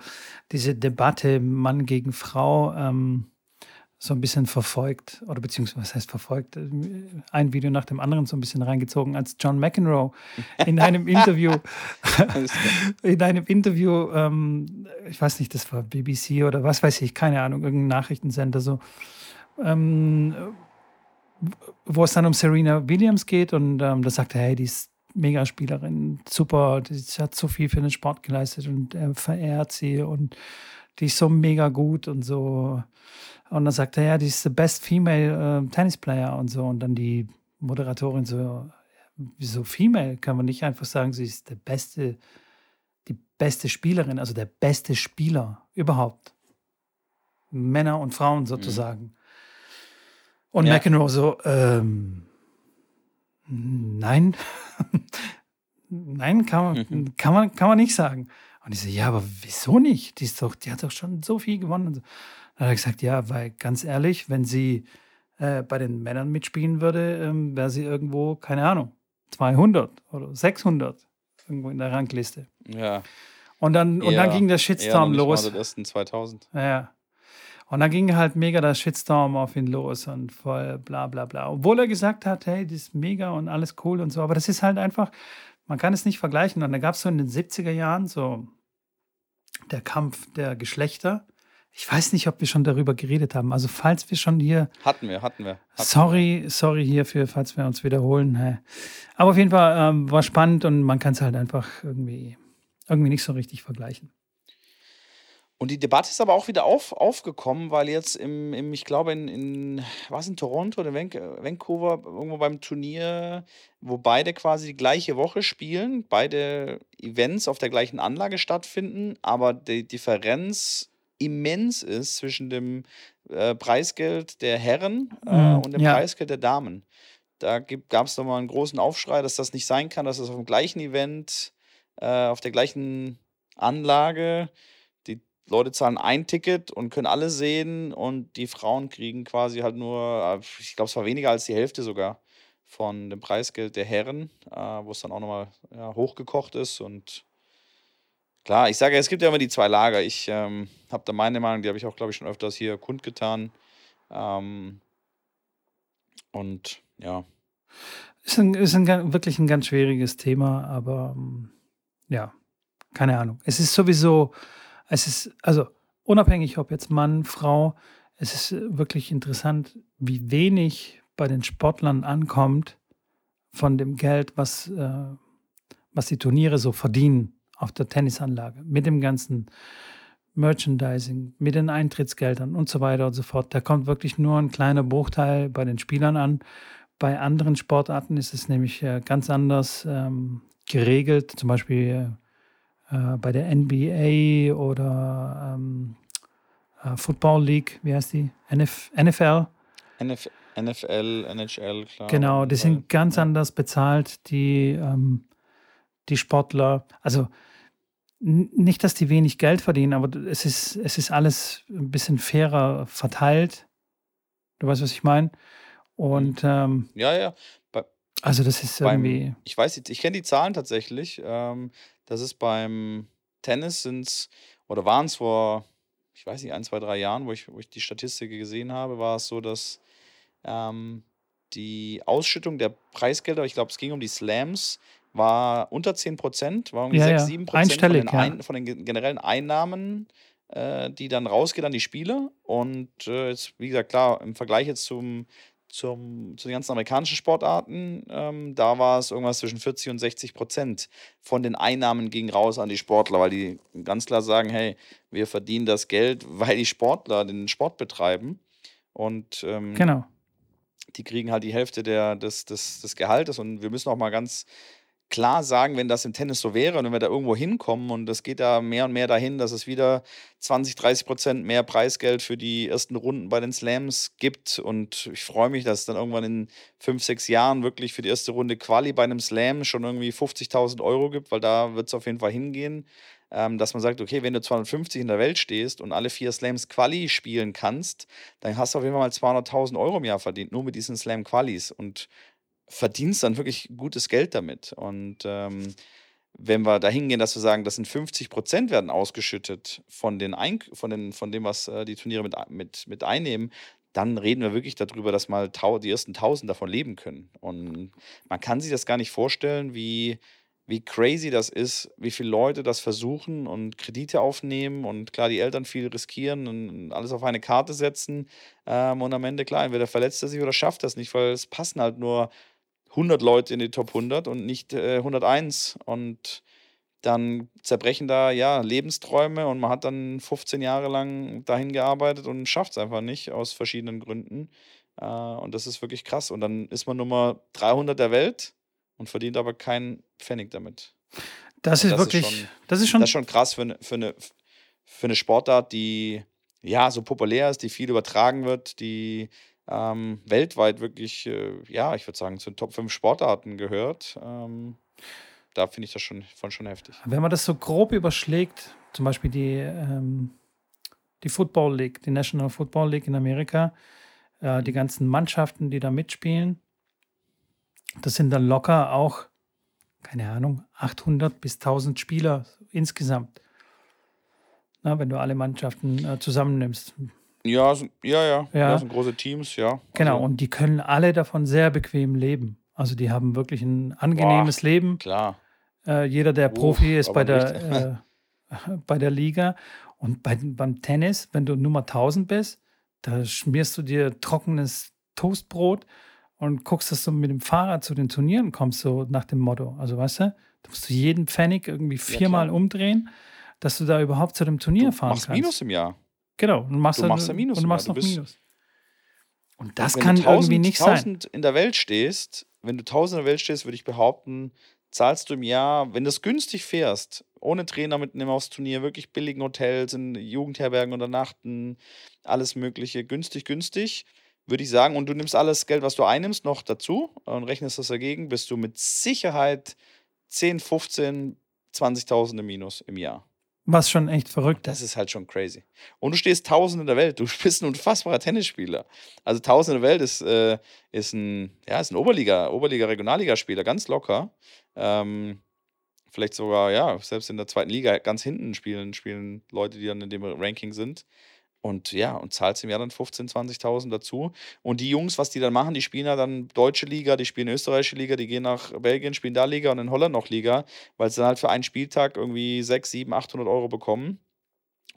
diese Debatte Mann gegen Frau ähm, so ein bisschen verfolgt, oder beziehungsweise was heißt verfolgt, ein Video nach dem anderen so ein bisschen reingezogen, als John McEnroe in einem Interview, in einem Interview, ähm, ich weiß nicht, das war BBC oder was weiß ich, keine Ahnung, irgendein Nachrichtensender, so, ähm, wo es dann um Serena Williams geht und ähm, da sagt er, hey, die ist Megaspielerin, super, die hat so viel für den Sport geleistet und er verehrt sie und die ist so mega gut und so und dann sagt er, ja, die ist the best female äh, Tennis Player und so. Und dann die Moderatorin so, wieso female? Kann man nicht einfach sagen, sie ist der beste, die beste Spielerin, also der beste Spieler überhaupt. Männer und Frauen sozusagen. Mhm. Und ja. McEnroe so, ähm, nein, nein, kann man, mhm. kann, man, kann man nicht sagen. Und ich so, ja, aber wieso nicht? Die, ist doch, die hat doch schon so viel gewonnen. Dann hat er gesagt, ja, weil ganz ehrlich, wenn sie äh, bei den Männern mitspielen würde, ähm, wäre sie irgendwo, keine Ahnung, 200 oder 600 irgendwo in der Rangliste. Ja. Und dann, und dann ging der Shitstorm los. Mal ersten 2000. Ja. Und dann ging halt mega der Shitstorm auf ihn los und voll bla bla bla. Obwohl er gesagt hat, hey, das ist mega und alles cool und so. Aber das ist halt einfach, man kann es nicht vergleichen. Und da gab es so in den 70er Jahren so der Kampf der Geschlechter. Ich weiß nicht, ob wir schon darüber geredet haben. Also falls wir schon hier. Hatten wir, hatten wir. Hatten sorry, sorry hierfür, falls wir uns wiederholen. Aber auf jeden Fall ähm, war spannend und man kann es halt einfach irgendwie, irgendwie nicht so richtig vergleichen. Und die Debatte ist aber auch wieder auf, aufgekommen, weil jetzt im, im ich glaube, in, in was in Toronto oder Vancouver, irgendwo beim Turnier, wo beide quasi die gleiche Woche spielen, beide Events auf der gleichen Anlage stattfinden, aber die Differenz immens ist zwischen dem äh, Preisgeld der Herren äh, mhm, und dem ja. Preisgeld der Damen. Da gab es nochmal einen großen Aufschrei, dass das nicht sein kann, dass das auf dem gleichen Event, äh, auf der gleichen Anlage, Leute zahlen ein Ticket und können alle sehen und die Frauen kriegen quasi halt nur, äh, ich glaube, es war weniger als die Hälfte sogar von dem Preisgeld der Herren, äh, wo es dann auch nochmal ja, hochgekocht ist und Klar, ich sage, es gibt ja immer die zwei Lager. Ich ähm, habe da meine Meinung, die habe ich auch, glaube ich, schon öfters hier kundgetan. Ähm, und ja. Ist, ein, ist ein, wirklich ein ganz schwieriges Thema, aber ja, keine Ahnung. Es ist sowieso, es ist, also unabhängig, ob jetzt Mann, Frau, es ist wirklich interessant, wie wenig bei den Sportlern ankommt von dem Geld, was, äh, was die Turniere so verdienen auf der Tennisanlage mit dem ganzen Merchandising, mit den Eintrittsgeldern und so weiter und so fort. Da kommt wirklich nur ein kleiner Bruchteil bei den Spielern an. Bei anderen Sportarten ist es nämlich äh, ganz anders ähm, geregelt, zum Beispiel äh, bei der NBA oder ähm, äh, Football League, wie heißt die? NF NFL. NF NFL, NHL, klar. Genau, die sind ganz ja. anders bezahlt, die, ähm, die Sportler. Also nicht, dass die wenig Geld verdienen, aber es ist, es ist alles ein bisschen fairer verteilt. Du weißt, was ich meine? Und ähm, Ja, ja. Also das ist beim, irgendwie, ich weiß, jetzt- ich kenne die Zahlen tatsächlich. Ähm, das ist beim Tennis sind's oder waren es vor, ich weiß nicht, ein, zwei, drei Jahren, wo ich, wo ich die Statistik gesehen habe, war es so, dass ähm, die Ausschüttung der Preisgelder, ich glaube, es ging um die Slams, war unter 10 Prozent, war irgendwie ja, 6, ja, 7 Prozent von ja. ein, von den ge- generellen Einnahmen, äh, die dann rausgehen an die Spieler. Und äh, jetzt, wie gesagt, klar, im Vergleich jetzt zum, zum, zu den ganzen amerikanischen Sportarten, ähm, da war es irgendwas zwischen 40 und 60 Prozent von den Einnahmen ging raus an die Sportler, weil die ganz klar sagen, hey, wir verdienen das Geld, weil die Sportler den Sport betreiben. Und ähm, Genau. die kriegen halt die Hälfte der, des, des, des Gehaltes. Und wir müssen auch mal ganz klar sagen, wenn das im Tennis so wäre und wenn wir da irgendwo hinkommen und es geht da mehr und mehr dahin, dass es wieder 20, 30 Prozent mehr Preisgeld für die ersten Runden bei den Slams gibt. Und ich freue mich, dass es dann irgendwann in fünf, sechs Jahren wirklich für die erste Runde Quali bei einem Slam schon irgendwie 50.000 Euro gibt, weil da wird es auf jeden Fall hingehen. Ähm, dass man sagt, okay, wenn du 250 in der Welt stehst und alle vier Slams Quali spielen kannst, dann hast du auf jeden Fall mal 200.000 Euro im Jahr verdient, nur mit diesen Slam Qualis. Und verdienst dann wirklich gutes Geld damit. Und ähm, wenn wir da hingehen, dass wir sagen, das sind 50 Prozent werden ausgeschüttet von, den Ein von, den, von dem, was äh, die Turniere mit, mit, mit einnehmen, dann reden wir wirklich darüber, dass mal die ersten 1000 davon leben können. Und man kann sich das gar nicht vorstellen, wie, wie crazy das ist, wie viele Leute das versuchen und Kredite aufnehmen und klar, die Eltern viel riskieren und alles auf eine Karte setzen. Ähm, und am Ende, klar, entweder verletzt er sich oder schafft das nicht, weil es passen halt nur 100 Leute in die Top 100 und nicht äh, 101. Und dann zerbrechen da ja Lebensträume und man hat dann 15 Jahre lang dahin gearbeitet und schafft es einfach nicht aus verschiedenen Gründen. Äh, und das ist wirklich krass. Und dann ist man Nummer 300 der Welt und verdient aber keinen Pfennig damit. Das Und ist das ist wirklich, schon, das ist schon, das ist schon krass für eine, für eine, für eine Sportart, die ja so populär ist, die viel übertragen wird, die ähm, weltweit wirklich, äh, ja, ich würde sagen, zu den Top 5 Sportarten gehört. Ähm, da finde ich das schon, von schon heftig. wenn man das so grob überschlägt, zum Beispiel die, ähm, die Football League, die National Football League in Amerika, äh, die ganzen Mannschaften, die da mitspielen, das sind dann locker auch, keine Ahnung, 800 bis 1000 Spieler insgesamt. Na, wenn du alle Mannschaften äh, zusammennimmst. Ja, ja, ja, Ja. ja. sind große Teams, ja. Genau, Also, und die können alle davon sehr bequem leben. Also die haben wirklich ein angenehmes Leben. klar. Äh, jeder, der Uff, Profi ist bei der, äh, bei der Liga. Und bei, beim Tennis, wenn du Nummer 1000 bist, da schmierst du dir trockenes Toastbrot und guckst, dass du mit dem Fahrrad zu den Turnieren kommst, so nach dem Motto. Also weißt du, da musst du jeden Pfennig irgendwie viermal klar. umdrehen, dass du da überhaupt zu dem Turnier Du fahren machst kannst. Minus im Jahr. Genau, und machst Du dann- machst ja Minus Und machst noch Minus. Und das kann du irgendwie nicht sein. 1000 in der Welt stehst, wenn du 1000 in der Welt stehst, würde ich behaupten, zahlst du im Jahr, wenn du es günstig fährst, ohne Trainer mitnehmen aufs Turnier, wirklich billigen Hotels, in Jugendherbergen unternachten, alles Mögliche, günstig, günstig, würde ich sagen. Und du nimmst alles Geld, was du einnimmst, noch dazu und rechnest das dagegen, bist du mit Sicherheit 10, 15, 20.000 im Minus im Jahr. Was schon echt verrückt Das ist. halt schon crazy. Und du stehst tausend in der Welt. Du bist ein unfassbarer Tennisspieler. Also tausend in der Welt ist, äh, ist ein, ja, ist ein Oberliga, Oberliga, Regionalligaspieler, ganz locker. Ähm, vielleicht sogar, ja, selbst in der zweiten Liga ganz hinten spielen, spielen Leute, die dann in dem Ranking sind. Und ja, und zahlst im Jahr dann 15.000, 20.000 dazu. Und die Jungs, was die dann machen, die spielen ja dann deutsche Liga, die spielen österreichische Liga, die gehen nach Belgien, spielen da Liga und in Holland noch Liga, weil sie dann halt für einen Spieltag irgendwie 6, 7, 800 Euro bekommen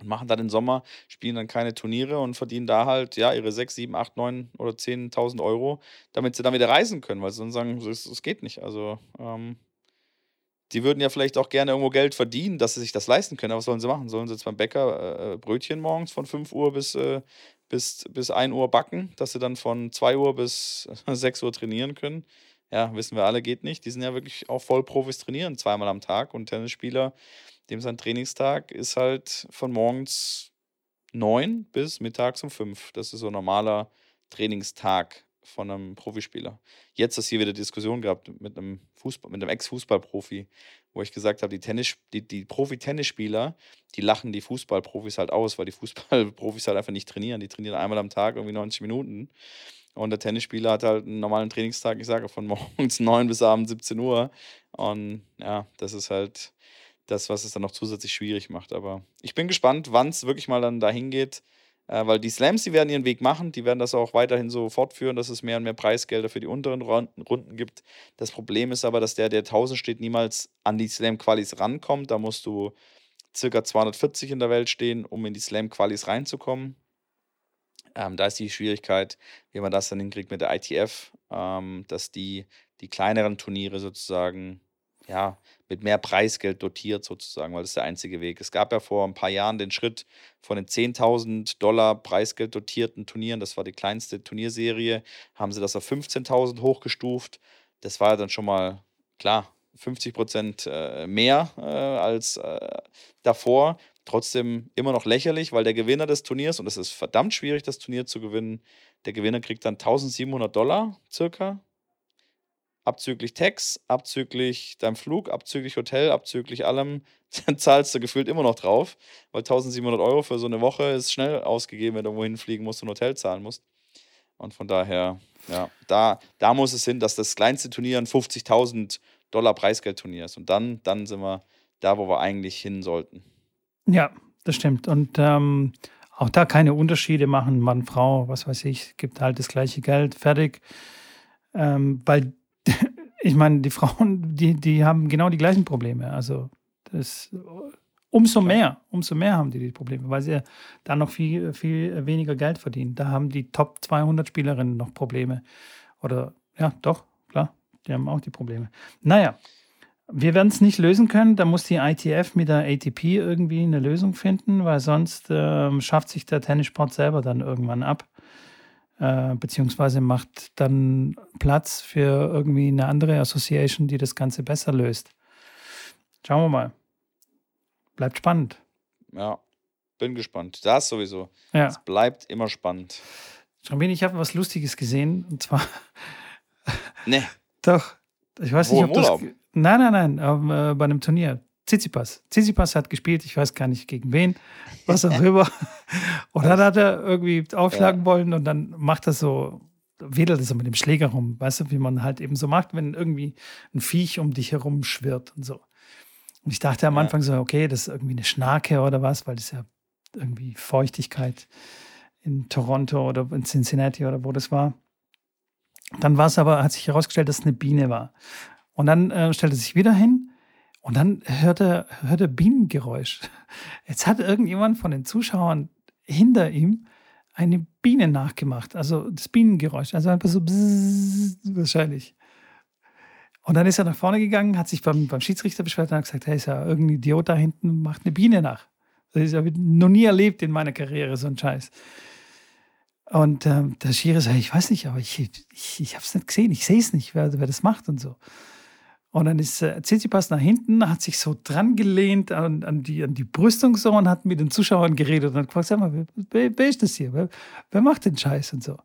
und machen dann im Sommer, spielen dann keine Turniere und verdienen da halt, ja, ihre 6, 7, 8, 9 oder 10.000 Euro, damit sie dann wieder reisen können, weil sie dann sagen, es, geht nicht. Also, ähm, die würden ja vielleicht auch gerne irgendwo Geld verdienen, dass sie sich das leisten können. Aber was sollen sie machen? Sollen sie jetzt beim Bäcker äh, Brötchen morgens von 5 Uhr bis, äh, bis, bis 1 Uhr backen, dass sie dann von 2 Uhr bis 6 Uhr trainieren können? Ja, wissen wir alle, geht nicht. Die sind ja wirklich auch Vollprofis trainieren, zweimal am Tag. Und Tennisspieler, dem sein Trainingstag ist halt von morgens 9 bis mittags um 5. Das ist so ein normaler Trainingstag von einem Profispieler. Jetzt du hier wieder Diskussion gehabt mit einem Fußball, mit einem Ex-Fußballprofi, wo ich gesagt habe, die Tennis, die, die Profi-Tennisspieler, die lachen die Fußballprofis halt aus, weil die Fußballprofis halt einfach nicht trainieren. Die trainieren einmal am Tag irgendwie 90 Minuten. Und der Tennisspieler hat halt einen normalen Trainingstag, ich sage, von morgens 9 bis abends 17 Uhr. Und ja, das ist halt das, was es dann noch zusätzlich schwierig macht. Aber ich bin gespannt, wann es wirklich mal dann dahin geht, äh, weil die Slams, die werden ihren Weg machen, die werden das auch weiterhin so fortführen, dass es mehr und mehr Preisgelder für die unteren Runden gibt. Das Problem ist aber, dass der, der 1000 steht, niemals an die Slam-Qualis rankommt. Da musst du circa 240 in der Welt stehen, um in die Slam-Qualis reinzukommen. Ähm, da ist die Schwierigkeit, wie man das dann hinkriegt mit der ITF, ähm, dass die, die kleineren Turniere sozusagen ja, mit mehr Preisgeld dotiert sozusagen, weil das ist der einzige Weg. Es gab ja vor ein paar Jahren den Schritt von den 10.000 Dollar Preisgeld dotierten Turnieren, das war die kleinste Turnierserie, haben sie das auf 15.000 hochgestuft. Das war ja dann schon mal, klar, 50 Prozent äh, mehr äh, als äh, davor. Trotzdem immer noch lächerlich, weil der Gewinner des Turniers, und es ist verdammt schwierig, das Turnier zu gewinnen, der Gewinner kriegt dann 1700 Dollar circa abzüglich Tax, abzüglich deinem Flug, abzüglich Hotel, abzüglich allem, dann zahlst du gefühlt immer noch drauf, weil 1700 Euro für so eine Woche ist schnell ausgegeben, wenn du irgendwo hinfliegen musst und Hotel zahlen musst. Und von daher, ja, da, da muss es hin, dass das kleinste Turnier ein 50.000 Dollar Preisgeldturnier ist. Und dann, dann sind wir da, wo wir eigentlich hin sollten. Ja, das stimmt. Und ähm, auch da keine Unterschiede machen, Mann, Frau, was weiß ich, gibt halt das gleiche Geld, fertig. Ähm, weil ich meine, die Frauen, die, die haben genau die gleichen Probleme. Also das umso mehr, umso mehr haben die die Probleme, weil sie da noch viel, viel weniger Geld verdienen. Da haben die Top 200 Spielerinnen noch Probleme. Oder ja, doch, klar, die haben auch die Probleme. Naja, wir werden es nicht lösen können. Da muss die ITF mit der ATP irgendwie eine Lösung finden, weil sonst äh, schafft sich der Tennissport selber dann irgendwann ab äh, beziehungsweise macht dann Platz für irgendwie eine andere Association, die das Ganze besser löst. Schauen wir mal. Bleibt spannend. Ja, bin gespannt. Das sowieso. Ja. Es bleibt immer spannend. Schrambin, ich habe was Lustiges gesehen und zwar. Nee. Doch. Ich weiß Wo, nicht, ob das. Nein, nein, nein, äh, bei einem Turnier. Tsitsipas. Tsitsipas hat gespielt, ich weiß gar nicht gegen wen, was auch immer. Und dann hat er irgendwie aufschlagen ja. wollen und dann macht er so, wedelt er so mit dem Schläger rum. Weißt du, wie man halt eben so macht, wenn irgendwie ein Viech um dich herum schwirrt und so. Und ich dachte am Anfang so, okay, das ist irgendwie eine Schnarke oder was, weil das ja irgendwie Feuchtigkeit in Toronto oder in Cincinnati oder wo das war. Dann war es aber, hat sich herausgestellt, dass es eine Biene war. Und dann äh, stellte sich wieder hin und dann hört er, er Bienengeräusch. Jetzt hat irgendjemand von den Zuschauern hinter ihm eine Biene nachgemacht, also das Bienengeräusch, also einfach so bzzz, wahrscheinlich. Und dann ist er nach vorne gegangen, hat sich beim, beim Schiedsrichter beschwert und hat gesagt, hey, ist ja irgendein Idiot da hinten, macht eine Biene nach. Das habe ich noch nie erlebt in meiner Karriere, so ein Scheiß. Und ähm, der Schiri sagt, ich weiß nicht, aber ich, ich, ich habe es nicht gesehen, ich sehe es nicht, wer, wer das macht und so. Und dann ist äh, Tsitsipas nach hinten, hat sich so dran gelehnt an, an, die, an die Brüstung so und hat mit den Zuschauern geredet und hat gefragt, sag mal, wer, wer, ist das hier? Wer, wer, macht den Scheiß und so?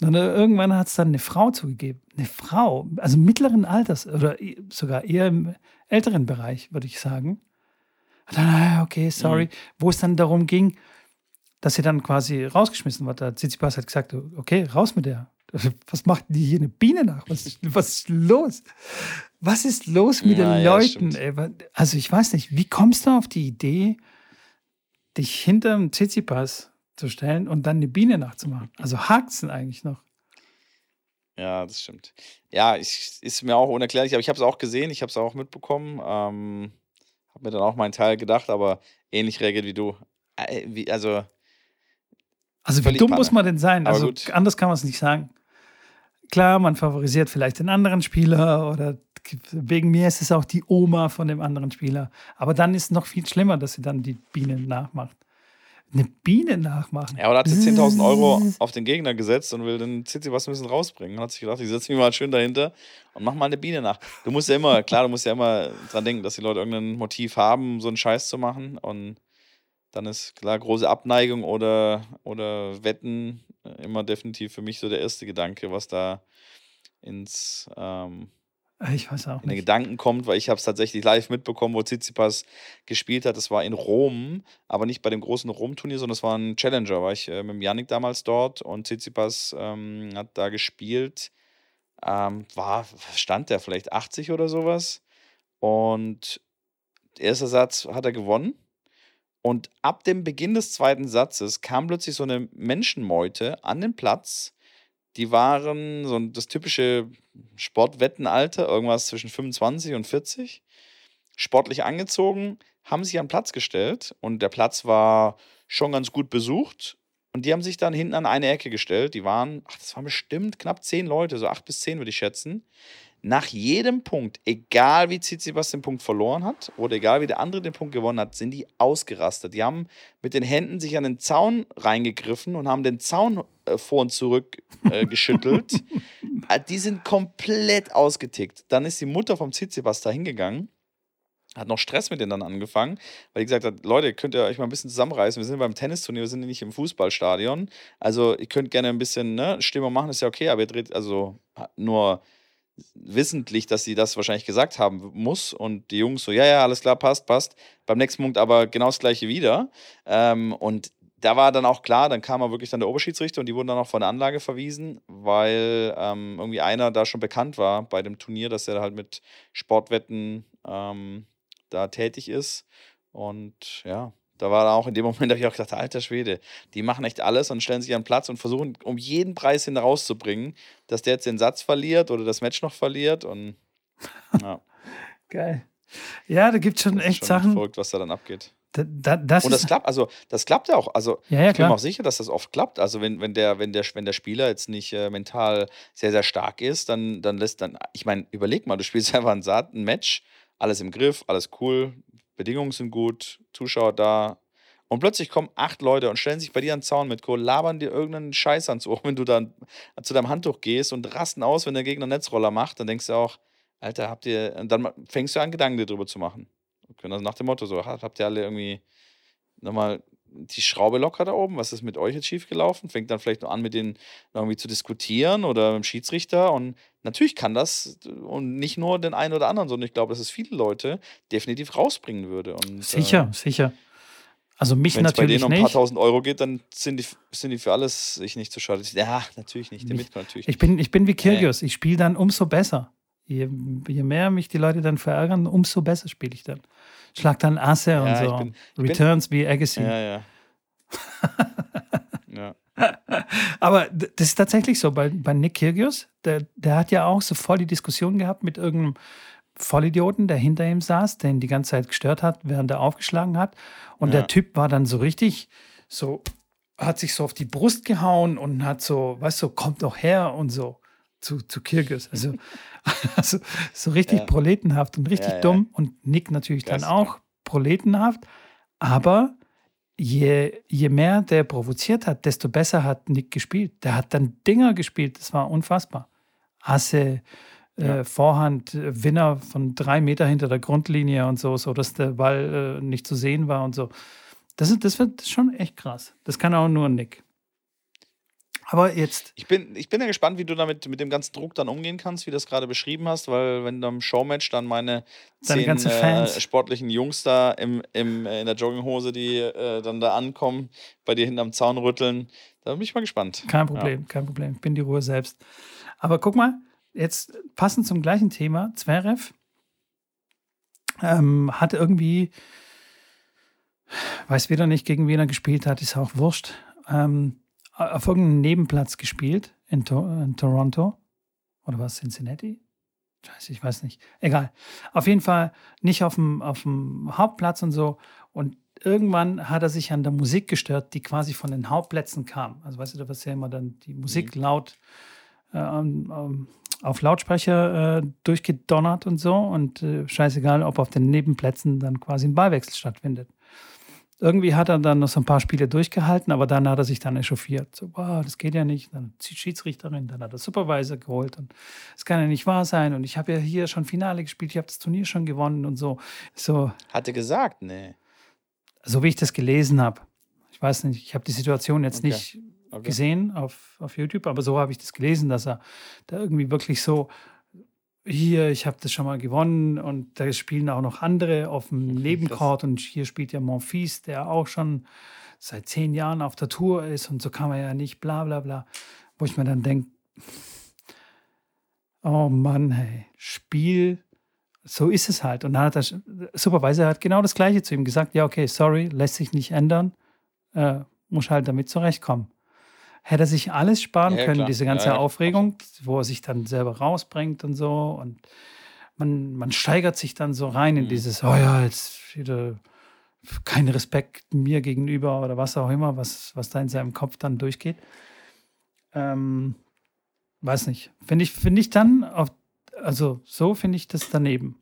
Und äh, irgendwann hat es dann eine Frau zugegeben. Eine Frau, also mittleren Alters oder sogar eher im älteren Bereich, würde ich sagen. Und dann, ah, okay, sorry. Mhm. Wo es dann darum ging, dass sie dann quasi rausgeschmissen wird. Der Tsitsipas hat gesagt, okay, raus mit der. Was macht die hier eine Biene nach? Was, was ist los? Was ist los mit ja, den Leuten? Ja, also ich weiß nicht, wie kommst du auf die Idee, dich hinterm Tsitsipas zu stellen und dann eine Biene nachzumachen? Also hakt es denn eigentlich noch? Ja, das stimmt. Ja, ich, ist mir auch unerklärlich, aber ich habe es auch gesehen, ich habe es auch mitbekommen. Ähm, habe mir dann auch meinen Teil gedacht, aber ähnlich reagiert wie du. Äh, wie, also, also wie dumm Panne. muss man denn sein? also anders kann man es nicht sagen. Klar, man favorisiert vielleicht den anderen Spieler oder wegen mir ist es auch die Oma von dem anderen Spieler. Aber dann ist es noch viel schlimmer, dass sie dann die Biene nachmacht. Eine Biene nachmachen. Ja, oder hat sie 10.000 Euro auf den Gegner gesetzt und will den Zizi was ein bisschen rausbringen. Und hat sich gedacht, ich setze mich mal schön dahinter und mach mal eine Biene nach. Du musst ja immer, klar, du musst ja immer dran denken, dass die Leute irgendein Motiv haben, so einen Scheiß zu machen. Und dann ist klar große Abneigung oder, oder Wetten äh, immer definitiv für mich so der erste Gedanke, was da ins ähm, äh, ich weiß auch in den Gedanken kommt, weil ich habe es tatsächlich live mitbekommen, wo Tsitsipas gespielt hat. Das war in Rom, aber nicht bei dem großen Rom-Turnier, sondern es war ein Challenger. War ich äh, mit Yannick damals dort und Tsitsipas ähm, hat da gespielt. Ähm, war, stand der vielleicht 80 oder sowas. Und erster Satz hat er gewonnen. Und ab dem Beginn des zweiten Satzes kam plötzlich so eine Menschenmeute an den Platz. Die waren so das typische Sportwettenalter, irgendwas zwischen 25 und 40. Sportlich angezogen, haben sich an den Platz gestellt und der Platz war schon ganz gut besucht. Und die haben sich dann hinten an eine Ecke gestellt. Die waren, ach, das waren bestimmt knapp zehn Leute, so acht bis zehn würde ich schätzen nach jedem Punkt, egal wie Tsitsipas den Punkt verloren hat oder egal wie der andere den Punkt gewonnen hat, sind die ausgerastet. Die haben mit den Händen sich an den Zaun reingegriffen und haben den Zaun äh, vor und zurück äh, geschüttelt. Äh, die sind komplett ausgetickt. Dann ist die Mutter vom Tsitsipas da hingegangen hat noch Stress mit denen dann angefangen, weil die gesagt hat, Leute, könnt ihr euch mal ein bisschen zusammenreißen. Wir sind beim Tennisturnier, wir sind nicht im Fußballstadion. Also ihr könnt gerne ein bisschen ne, Stimmung machen, ist ja okay, aber ihr dreht also nur wissentlich, dass sie das wahrscheinlich gesagt haben muss. Und die Jungs so, ja, ja, alles klar, passt, passt. Beim nächsten Punkt aber genau das gleiche wieder. Ähm, und da war dann auch klar, dann kam er wirklich dann der Oberschiedsrichter und die wurden dann auch von der Anlage verwiesen, weil ähm, irgendwie einer da schon bekannt war bei dem Turnier, dass er halt mit Sportwetten ähm, da tätig ist. Und ja, da war auch in dem Moment, da habe ich auch gedacht, alter Schwede, die machen echt alles und stellen sich an den Platz und versuchen um jeden Preis hin rauszubringen, dass der jetzt den Satz verliert oder das Match noch verliert. Und ja. Geil. Ja, da gibt es schon echt schon Sachen. Verrückt, was da dann abgeht. Da, da, das und das klappt, also das klappt ja auch. Also ja, ja, ich bin mir auch sicher, dass das oft klappt. Also wenn, wenn, der, wenn, der, wenn der Spieler jetzt nicht äh, mental sehr, sehr stark ist, dann, dann lässt dann, ich meine, überleg mal, du spielst einfach ein, Saat, ein Match, alles im Griff, alles cool, Bedingungen sind gut, Zuschauer da. Und plötzlich kommen acht Leute und stellen sich bei dir an den Zaun mit Kohl, labern dir irgendeinen Scheiß ans Ohr, wenn du dann zu deinem Handtuch gehst und rasten aus, wenn der Gegner Netzroller macht. Dann denkst du auch, Alter, habt ihr. Und dann fängst du an, Gedanken dir drüber zu machen. Also nach dem Motto, so, habt ihr alle irgendwie nochmal die Schraube locker da oben? Was ist mit euch jetzt schiefgelaufen? Fängt dann vielleicht noch an, mit denen irgendwie zu diskutieren oder mit dem Schiedsrichter. Und natürlich kann das und nicht nur den einen oder anderen, sondern ich glaube, dass es viele Leute definitiv rausbringen würde. Und, sicher, äh, sicher. Also mich Wenn es bei denen um ein paar tausend Euro geht, dann sind die, sind die für alles sich nicht zu schade. Ja, natürlich nicht. Der mich, natürlich ich, bin, ich bin wie Kirgios. Ich spiele dann umso besser. Je, je, mehr mich die Leute dann verärgern, umso besser spiele ich dann. Schlag dann Asse ja, und so. Bin, Returns bin, wie Agassi. Ja, ja. ja. Aber das ist tatsächlich so. Bei, bei Nick Kyrgios, der, der hat ja auch so voll die Diskussion gehabt mit irgendeinem Vollidioten, der hinter ihm saß, den die ganze Zeit gestört hat, während er aufgeschlagen hat. Und ja. der Typ war dann so richtig so, hat sich so auf die Brust gehauen und hat so, weißt du, kommt doch her und so zu, zu Kirgis. Also, also so richtig ja. proletenhaft und richtig ja, dumm. Und Nick natürlich dann auch proletenhaft. Aber je, je mehr der provoziert hat, desto besser hat Nick gespielt. Der hat dann Dinger gespielt, das war unfassbar. Asse, äh, Vorhand, äh, Winner von drei Meter hinter der Grundlinie und so, so dass der Ball äh, nicht zu sehen war und so. Das, ist, das wird schon echt krass. Das kann auch nur Nick. Aber jetzt. Ich bin, ich bin ja gespannt, wie du damit mit dem ganzen Druck dann umgehen kannst, wie du das gerade beschrieben hast, weil wenn du im Showmatch dann meine zehn äh, sportlichen Jungs da im, im, in der Jogginghose, die äh, dann da ankommen, bei dir hinterm Zaun rütteln, da bin ich mal gespannt. Kein Problem, ja. kein Problem. Ich bin die Ruhe selbst. Aber guck mal, jetzt passend zum gleichen Thema, Zverev ähm, hat irgendwie, weiß wieder nicht, gegen wen er gespielt hat, ist auch wurscht, ähm, auf irgendeinem Nebenplatz gespielt in, to in Toronto. Oder was, Cincinnati? Scheiße, ich weiß nicht. Egal. Auf jeden Fall nicht auf dem, auf dem Hauptplatz und so. Und irgendwann hat er sich an der Musik gestört, die quasi von den Hauptplätzen kam. Also weißt du, da war ja immer dann die Musik mhm. laut äh, ähm, auf Lautsprecher äh, durchgedonnert und so. Und äh, scheißegal, ob auf den Nebenplätzen dann quasi ein Ballwechsel stattfindet. Irgendwie hat er dann noch so ein paar Spiele durchgehalten, aber dann hat er sich dann echauffiert. So, wow, das geht ja nicht. Dann die Schiedsrichterin, dann hat er Supervisor geholt und es kann ja nicht wahr sein. Und ich habe ja hier schon Finale gespielt, ich habe das Turnier schon gewonnen und so. so. Hatte gesagt, nee. so wie ich das gelesen habe. Ich weiß nicht, ich habe die Situation jetzt Okay. nicht Okay. gesehen auf, auf YouTube, aber so habe ich das gelesen, dass er da irgendwie wirklich so, hier, ich habe das schon mal gewonnen und da spielen auch noch andere auf dem Nebencourt und hier spielt ja Monfils, der auch schon seit zehn Jahren auf der Tour ist und so kann man ja nicht, bla bla bla. Wo ich mir dann denke, oh Mann, hey, Spiel, so ist es halt. Und dann hat der Supervisor hat genau das Gleiche zu ihm gesagt, ja, okay, sorry, lässt sich nicht ändern, äh, muss halt damit zurechtkommen. Hätte er sich alles sparen Ja, können, klar. diese ganze ja, Aufregung, wo er sich dann selber rausbringt und so. Und man, man steigert sich dann so rein in Mhm. dieses, oh ja, jetzt wieder kein Respekt mir gegenüber oder was auch immer, was, was da in seinem Kopf dann durchgeht. Ähm, weiß nicht. Finde ich, finde ich dann, auf, also so finde ich das daneben.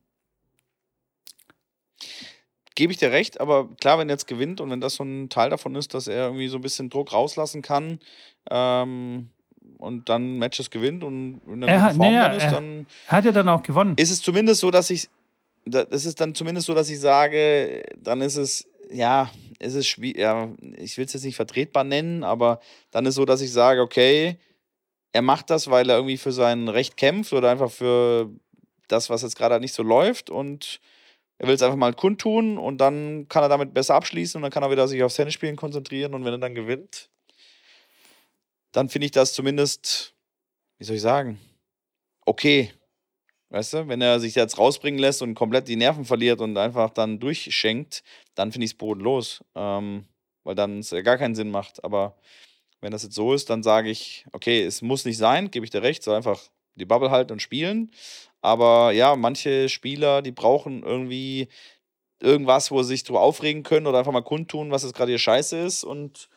Gebe ich dir recht, aber klar, wenn er jetzt gewinnt und wenn das so ein Teil davon ist, dass er irgendwie so ein bisschen Druck rauslassen kann ähm, und dann Matches gewinnt und in der Er hat- Form naja, ist, er- dann Er hat ja dann auch gewonnen. ist es zumindest so, dass ich da- das ist dann zumindest so, dass ich sage, dann ist es ja, ist es schwierig, ja, ich will es jetzt nicht vertretbar nennen, aber dann ist so, dass ich sage, okay, er macht das, weil er irgendwie für sein Recht kämpft oder einfach für das, was jetzt gerade nicht so läuft und er will es einfach mal kundtun und dann kann er damit besser abschließen und dann kann er wieder sich aufs Tennisspielen konzentrieren und wenn er dann gewinnt, dann finde ich das zumindest, wie soll ich sagen, okay. Weißt du, wenn er sich jetzt rausbringen lässt und komplett die Nerven verliert und einfach dann durchschenkt, dann finde ich es bodenlos. Ähm, weil dann es gar keinen Sinn macht. Aber wenn das jetzt so ist, dann sage ich, okay, es muss nicht sein, gebe ich dir recht, soll einfach die Bubble halten und spielen. Aber ja, manche Spieler, die brauchen irgendwie irgendwas, wo sie sich drüber aufregen können oder einfach mal kundtun, was jetzt gerade hier scheiße ist und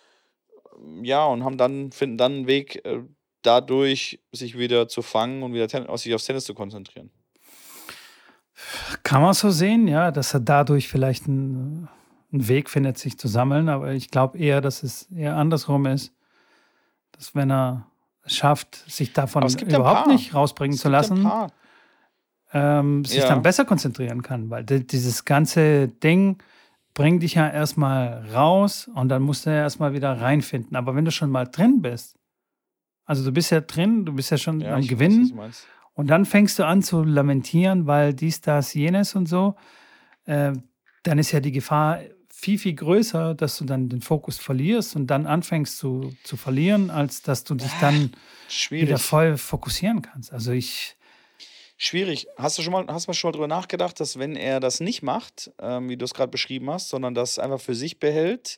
ähm, ja, und haben dann, finden dann einen Weg, äh, dadurch sich wieder zu fangen und wieder ten sich aufs Tennis zu konzentrieren. Kann man so sehen, ja, dass er dadurch vielleicht einen, einen Weg findet, sich zu sammeln. Aber ich glaube eher, dass es eher andersrum ist. Dass wenn er es schafft, sich davon überhaupt nicht rausbringen Es zu ja ein lassen, paar. Ähm, sich Ja. dann besser konzentrieren kann. Weil di- dieses ganze Ding bringt dich ja erstmal raus und dann musst du ja erstmal wieder reinfinden. Aber wenn du schon mal drin bist, also du bist ja drin, du bist ja schon Ja, am weiß, Gewinnen. Und dann fängst du an zu lamentieren, weil dies, das, jenes und so. Äh, dann ist ja die Gefahr viel, viel größer, dass du dann den Fokus verlierst und dann anfängst zu, zu verlieren, als dass du dich dann wieder Schwierig. voll fokussieren kannst. Also ich, Schwierig. Hast du schon mal, hast du schon mal drüber nachgedacht, dass wenn er das nicht macht, ähm, wie du es gerade beschrieben hast, sondern das einfach für sich behält,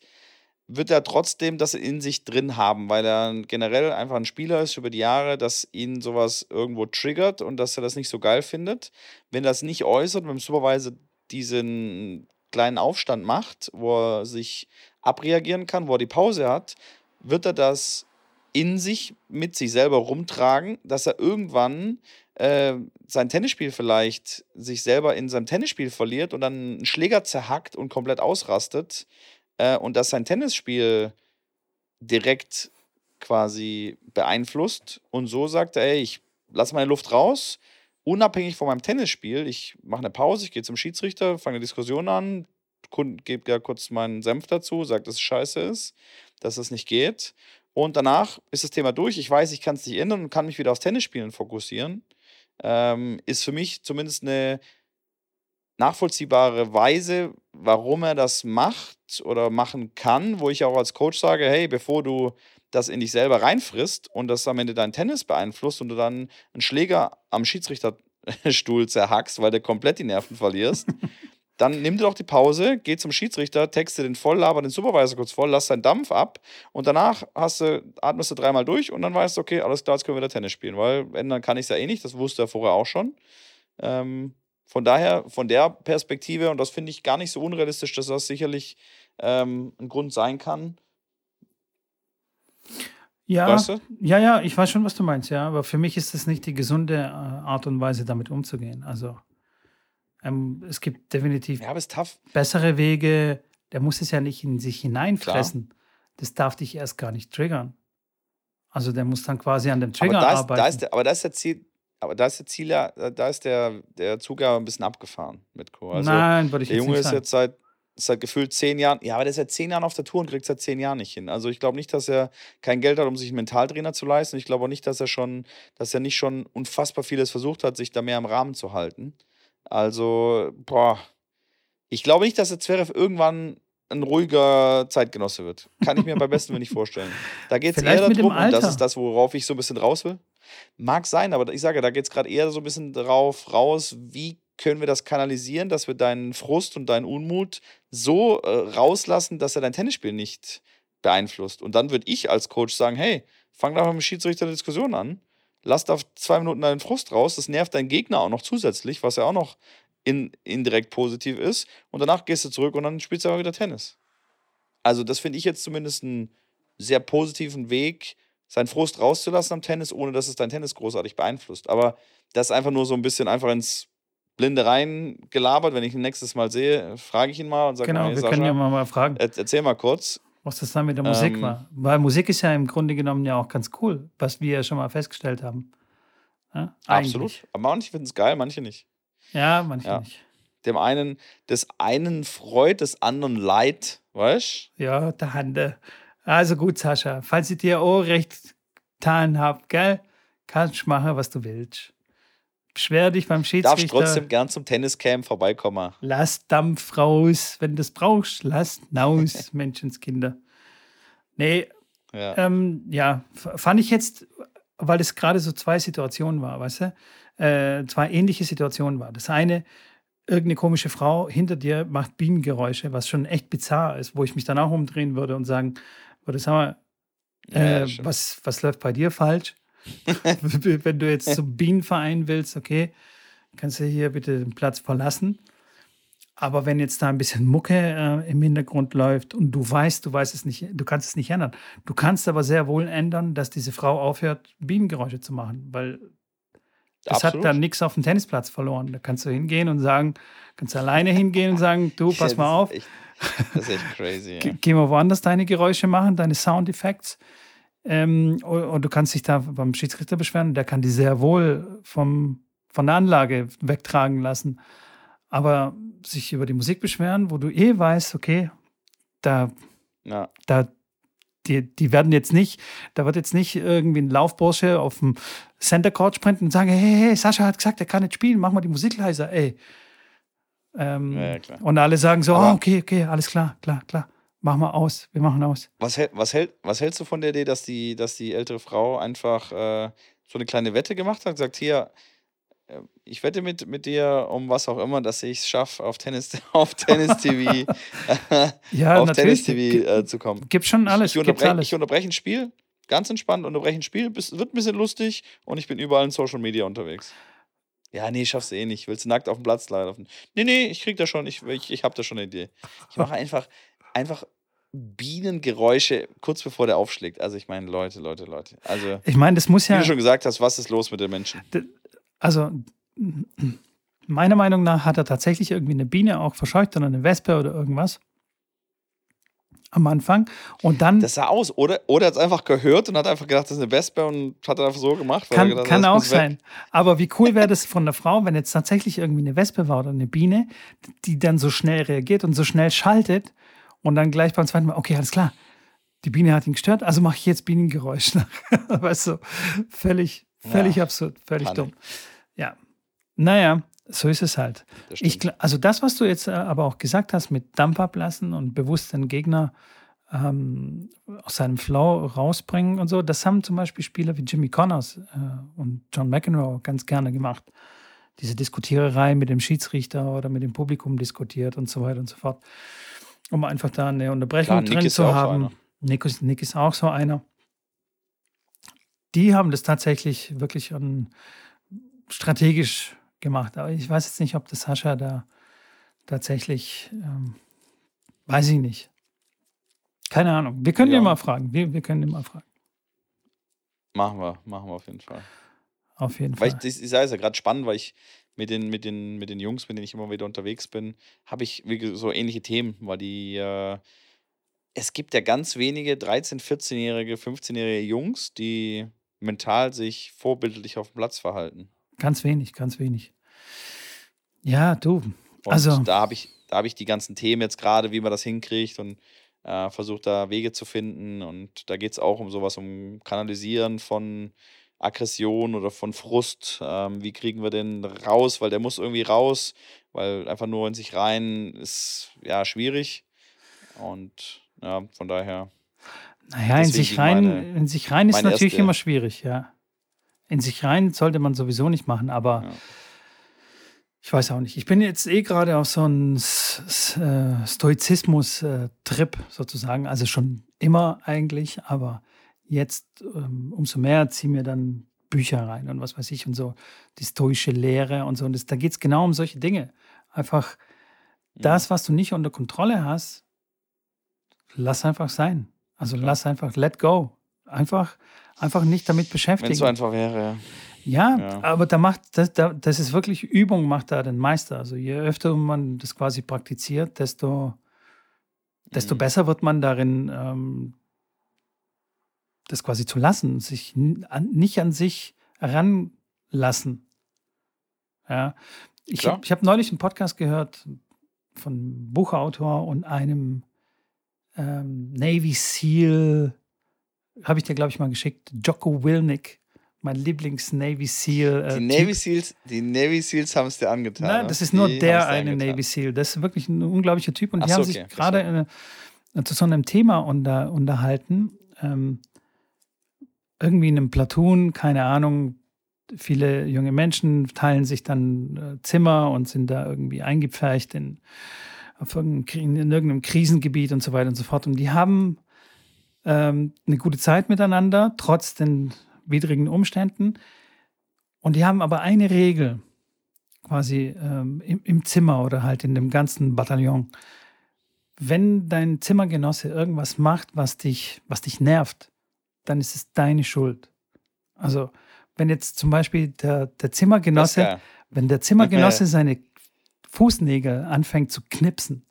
wird er trotzdem das in sich drin haben, weil er generell einfach ein Spieler ist über die Jahre, dass ihn sowas irgendwo triggert und dass er das nicht so geil findet. Wenn er das nicht äußert, wenn Supervisor diesen kleinen Aufstand macht, wo er sich abreagieren kann, wo er die Pause hat, wird er das in sich mit sich selber rumtragen, dass er irgendwann äh, sein Tennisspiel vielleicht sich selber in seinem Tennisspiel verliert und dann einen Schläger zerhackt und komplett ausrastet äh, und dass sein Tennisspiel direkt quasi beeinflusst und so sagt er, ey, ich lasse meine Luft raus, unabhängig von meinem Tennisspiel, ich mache eine Pause, ich gehe zum Schiedsrichter, fange eine Diskussion an, gebe ja kurz meinen Senf dazu, sage, dass es scheiße ist, dass es nicht geht. Und danach ist das Thema durch, ich weiß, ich kann es nicht ändern und kann mich wieder aufs Tennisspielen fokussieren, ähm, ist für mich zumindest eine nachvollziehbare Weise, warum er das macht oder machen kann, wo ich auch als Coach sage, hey, bevor du das in dich selber reinfrisst und das am Ende dein Tennis beeinflusst und du dann einen Schläger am Schiedsrichterstuhl zerhackst, weil du komplett die Nerven verlierst, dann nimm dir doch die Pause, geh zum Schiedsrichter, texte den voll, laber den Supervisor kurz voll, lass seinen Dampf ab und danach hast du, atmest du dreimal durch und dann weißt du, okay, alles klar, jetzt können wir wieder Tennis spielen, weil ändern kann ich es ja eh nicht, das wusste er vorher auch schon. Ähm, von daher, von der Perspektive, und das finde ich gar nicht so unrealistisch, dass das sicherlich ähm, ein Grund sein kann. ja, Weißt du? ja, ja, ich weiß schon, was du meinst, ja, aber für mich ist das nicht die gesunde äh, Art und Weise, damit umzugehen. Also ähm, es gibt definitiv Ja, aber bessere Wege. Der muss es ja nicht in sich hineinfressen. Das darf dich erst gar nicht triggern. Also der muss dann quasi an dem Aber Trigger da ist, arbeiten. da ist der, aber da ist der Ziel, aber da ist der Ziel ja, da ist der, der Zug ja ein bisschen abgefahren mit Co. Also Nein, würde ich der Junge ist sagen. jetzt seit, seit gefühlt zehn Jahren. Ja, aber der ist seit zehn Jahren auf der Tour und kriegt es seit zehn Jahren nicht hin. Also ich glaube nicht, dass er kein Geld hat, um sich einen Mentaltrainer zu leisten. Ich glaube auch nicht, dass er schon, dass er nicht schon unfassbar vieles versucht hat, sich da mehr im Rahmen zu halten. Also, boah. Ich glaube nicht, dass der Zverev irgendwann ein ruhiger Zeitgenosse wird. Kann ich mir bei besten nicht vorstellen. Da geht es eher darum, und das ist das, worauf ich so ein bisschen raus will. Mag sein, aber ich sage, da geht es gerade eher so ein bisschen drauf raus, wie können wir das kanalisieren, dass wir deinen Frust und deinen Unmut so äh, rauslassen, dass er dein Tennisspiel nicht beeinflusst. Und dann würde ich als Coach sagen, hey, fang doch mit dem Schiedsrichter eine Diskussion an. Lass da zwei Minuten deinen Frust raus. Das nervt deinen Gegner auch noch zusätzlich, was ja auch noch in, indirekt positiv ist. Und danach gehst du zurück und dann spielst du aber wieder Tennis. Also, das finde ich jetzt zumindest einen sehr positiven Weg, seinen Frust rauszulassen am Tennis, ohne dass es dein Tennis großartig beeinflusst. Aber das ist einfach nur so ein bisschen einfach ins Blinde rein gelabert. Wenn ich ihn nächstes Mal sehe, frage ich ihn mal und sage Genau, hey, wir Sascha, können ja mal, mal fragen, erzähl mal kurz. Was das dann mit der Musik Ähm, war. Weil Musik ist ja im Grunde genommen ja auch ganz cool, was wir ja schon mal festgestellt haben. Ja, Absolut. Aber manche finden es geil, manche nicht. Ja, manche Ja. nicht. Dem einen, des einen freut, des anderen leid, weißt Ja, der Hande. Also gut, Sascha, falls ich dir auch recht getan habe, gell, kannst du machen, was du willst. Beschwer dich beim Darfst Schiedsrichter. trotzdem gern zum Tenniscamp vorbeikommen. Lass Dampf raus, wenn du es brauchst. Lass naus, Menschenskinder. Nee, Ja. ähm, ja, fand ich jetzt, weil es gerade so zwei Situationen war, weißt du? Äh, zwei ähnliche Situationen war. Das eine, irgendeine komische Frau hinter dir macht Bienengeräusche, was schon echt bizarr ist, wo ich mich dann auch umdrehen würde und sagen würde, sag mal, Ja, äh, das stimmt. was, was läuft bei dir falsch? Wenn du jetzt zum Bienenverein willst, okay, kannst du hier bitte den Platz verlassen. Aber wenn jetzt da ein bisschen Mucke äh, im Hintergrund läuft und du weißt, du weißt es nicht, du kannst es nicht ändern. Du kannst aber sehr wohl ändern, dass diese Frau aufhört, Bienengeräusche zu machen, weil das Absolut. hat dann nichts auf dem Tennisplatz verloren. Da kannst du hingehen und sagen, kannst du alleine hingehen und sagen, du, pass mal auf, das ist echt- Das ist echt crazy. Ja. Geh mal woanders deine Geräusche machen, deine Soundeffekte. Ähm, und, du kannst dich da beim Schiedsrichter beschweren. Der kann die sehr wohl vom, von der Anlage wegtragen lassen. Aber sich über die Musik beschweren, wo du eh weißt, okay, da, Ja. da, die, die werden jetzt nicht, da wird jetzt nicht irgendwie ein Laufbursche auf dem Center Court sprinten und sagen, hey, hey, Sascha hat gesagt, er kann nicht spielen, mach mal die Musik leiser, ey. Ähm, Ja, ja. Und alle sagen so, Aber- oh, okay, okay, alles klar, klar, klar. Mach mal aus, wir machen aus. Was, hält, was, hält, was hältst du von der Idee, dass die, dass die ältere Frau einfach äh, so eine kleine Wette gemacht hat? Gesagt, hier, äh, ich wette mit, mit dir um was auch immer, dass ich es schaffe, auf Tennis, auf Tennis TV, Ja, auf. Tennis TV äh, zu kommen. Gibt schon alles, ich, unterbreche, alles. ich unterbreche ein Spiel, ganz entspannt unterbreche ein Spiel, bis, wird ein bisschen lustig und ich bin überall in Social Media unterwegs. Ja, nee, schaffst du eh nicht. Willst du nackt auf dem Platz laufen? Nee, nee, ich krieg das schon. Ich, ich, ich habe da schon eine Idee. Ich mache einfach, einfach Bienengeräusche kurz bevor der aufschlägt. Also ich meine, Leute, Leute, Leute. Also, Ich meine, das muss wie ja, du schon gesagt hast, was ist los mit den Menschen? also meiner Meinung nach hat er tatsächlich irgendwie eine Biene auch verscheucht oder eine Wespe oder irgendwas am Anfang. Und dann Das sah aus. Oder, oder er hat es einfach gehört und hat einfach gedacht, das ist eine Wespe und hat einfach so gemacht. er kann, gedacht kann auch muss weg. sein. Aber wie cool wäre das von der Frau, wenn jetzt tatsächlich irgendwie eine Wespe war oder eine Biene, die dann so schnell reagiert und so schnell schaltet und dann gleich beim zweiten Mal, okay, alles klar, die Biene hat ihn gestört, also mache ich jetzt Bienengeräusch nach. weißt du, völlig, völlig Ja, absurd, völlig Panik. dumm. Ja, naja, so ist es halt. Das Ich, also das, was du jetzt äh, aber auch gesagt hast mit Dampf ablassen und bewusst den Gegner ähm, aus seinem Flow rausbringen und so, das haben zum Beispiel Spieler wie Jimmy Connors äh, und John McEnroe ganz gerne gemacht. Diese Diskutiererei mit dem Schiedsrichter oder mit dem Publikum diskutiert und so weiter und so fort. Um einfach da eine Unterbrechung Klar, drin zu haben. Nick, ist, Nick ist auch so einer. Die haben das tatsächlich wirklich ähm, strategisch gemacht. Aber ich weiß jetzt nicht, ob das Sascha da tatsächlich, ähm, weiß ich nicht. Keine Ahnung. Wir können Ja. ihn mal fragen. Wir, wir können ihn mal fragen. Machen wir, machen wir auf jeden Fall. Auf jeden Weil Fall. ich, das, ich sage es ja gerade spannend, weil ich mit den, mit, den, mit den Jungs, mit denen ich immer wieder unterwegs bin, habe ich so ähnliche Themen, weil die, äh, es gibt ja ganz wenige 13-, 14-jährige, 15-jährige Jungs, die mental sich vorbildlich auf dem Platz verhalten. Ganz wenig, ganz wenig. Ja, du. Und Also- da habe ich, da habe ich die ganzen Themen jetzt gerade, wie man das hinkriegt und äh, versucht da Wege zu finden. Und da geht es auch um sowas, um Kanalisieren von Aggression oder von Frust. Ähm, wie kriegen wir den raus? Weil der muss irgendwie raus, weil einfach nur in sich rein ist ja schwierig. Und ja, von daher. Naja, in sich rein, meine, in sich rein ist natürlich erste, immer schwierig, ja. In sich rein sollte man sowieso nicht machen, aber ja. ich weiß auch nicht. Ich bin jetzt eh gerade auf so einem äh, Stoizismus-Trip sozusagen, also schon immer eigentlich, aber jetzt ähm, umso mehr ziehe mir dann Bücher rein und was weiß ich und so, die stoische Lehre und so. Und das, da geht es genau um solche Dinge. Einfach das, was du nicht unter Kontrolle hast, lass einfach sein. Also Klar. lass einfach, let go. Einfach, einfach nicht damit beschäftigen. Wenn es so einfach wäre, ja. Ja, aber da macht, das, das ist wirklich Übung, macht da den Meister. Also je öfter man das quasi praktiziert, desto, desto mhm. besser wird man darin, ähm, das quasi zu lassen, sich nicht an sich heranlassen. Ja. Ich habe hab neulich einen Podcast gehört von einem Buchautor und einem ähm, Navy SEAL, habe ich dir, glaube ich, mal geschickt, Jocko Wilnick, mein Lieblings-Navy SEAL. Äh, die, Navy Seals, die Navy Seals haben es dir angetan. Nein, ne? das ist nur die der eine angetan. Navy SEAL. Das ist wirklich ein unglaublicher Typ. Und Ach die so, haben sich gerade äh, zu so einem Thema unter, unterhalten. Ähm, irgendwie in einem Platoon, keine Ahnung, viele junge Menschen teilen sich dann äh, Zimmer und sind da irgendwie eingepfercht in, in irgendeinem Krisengebiet und so weiter und so fort. Und die haben ähm, eine gute Zeit miteinander, trotz den widrigen Umständen. Und die haben aber eine Regel, quasi ähm, im, im Zimmer oder halt in dem ganzen Bataillon. Wenn dein Zimmergenosse irgendwas macht, was dich, was dich nervt, dann ist es deine Schuld. Also, wenn jetzt zum Beispiel der, der Zimmergenosse, wenn der Zimmergenosse seine Fußnägel anfängt zu knipsen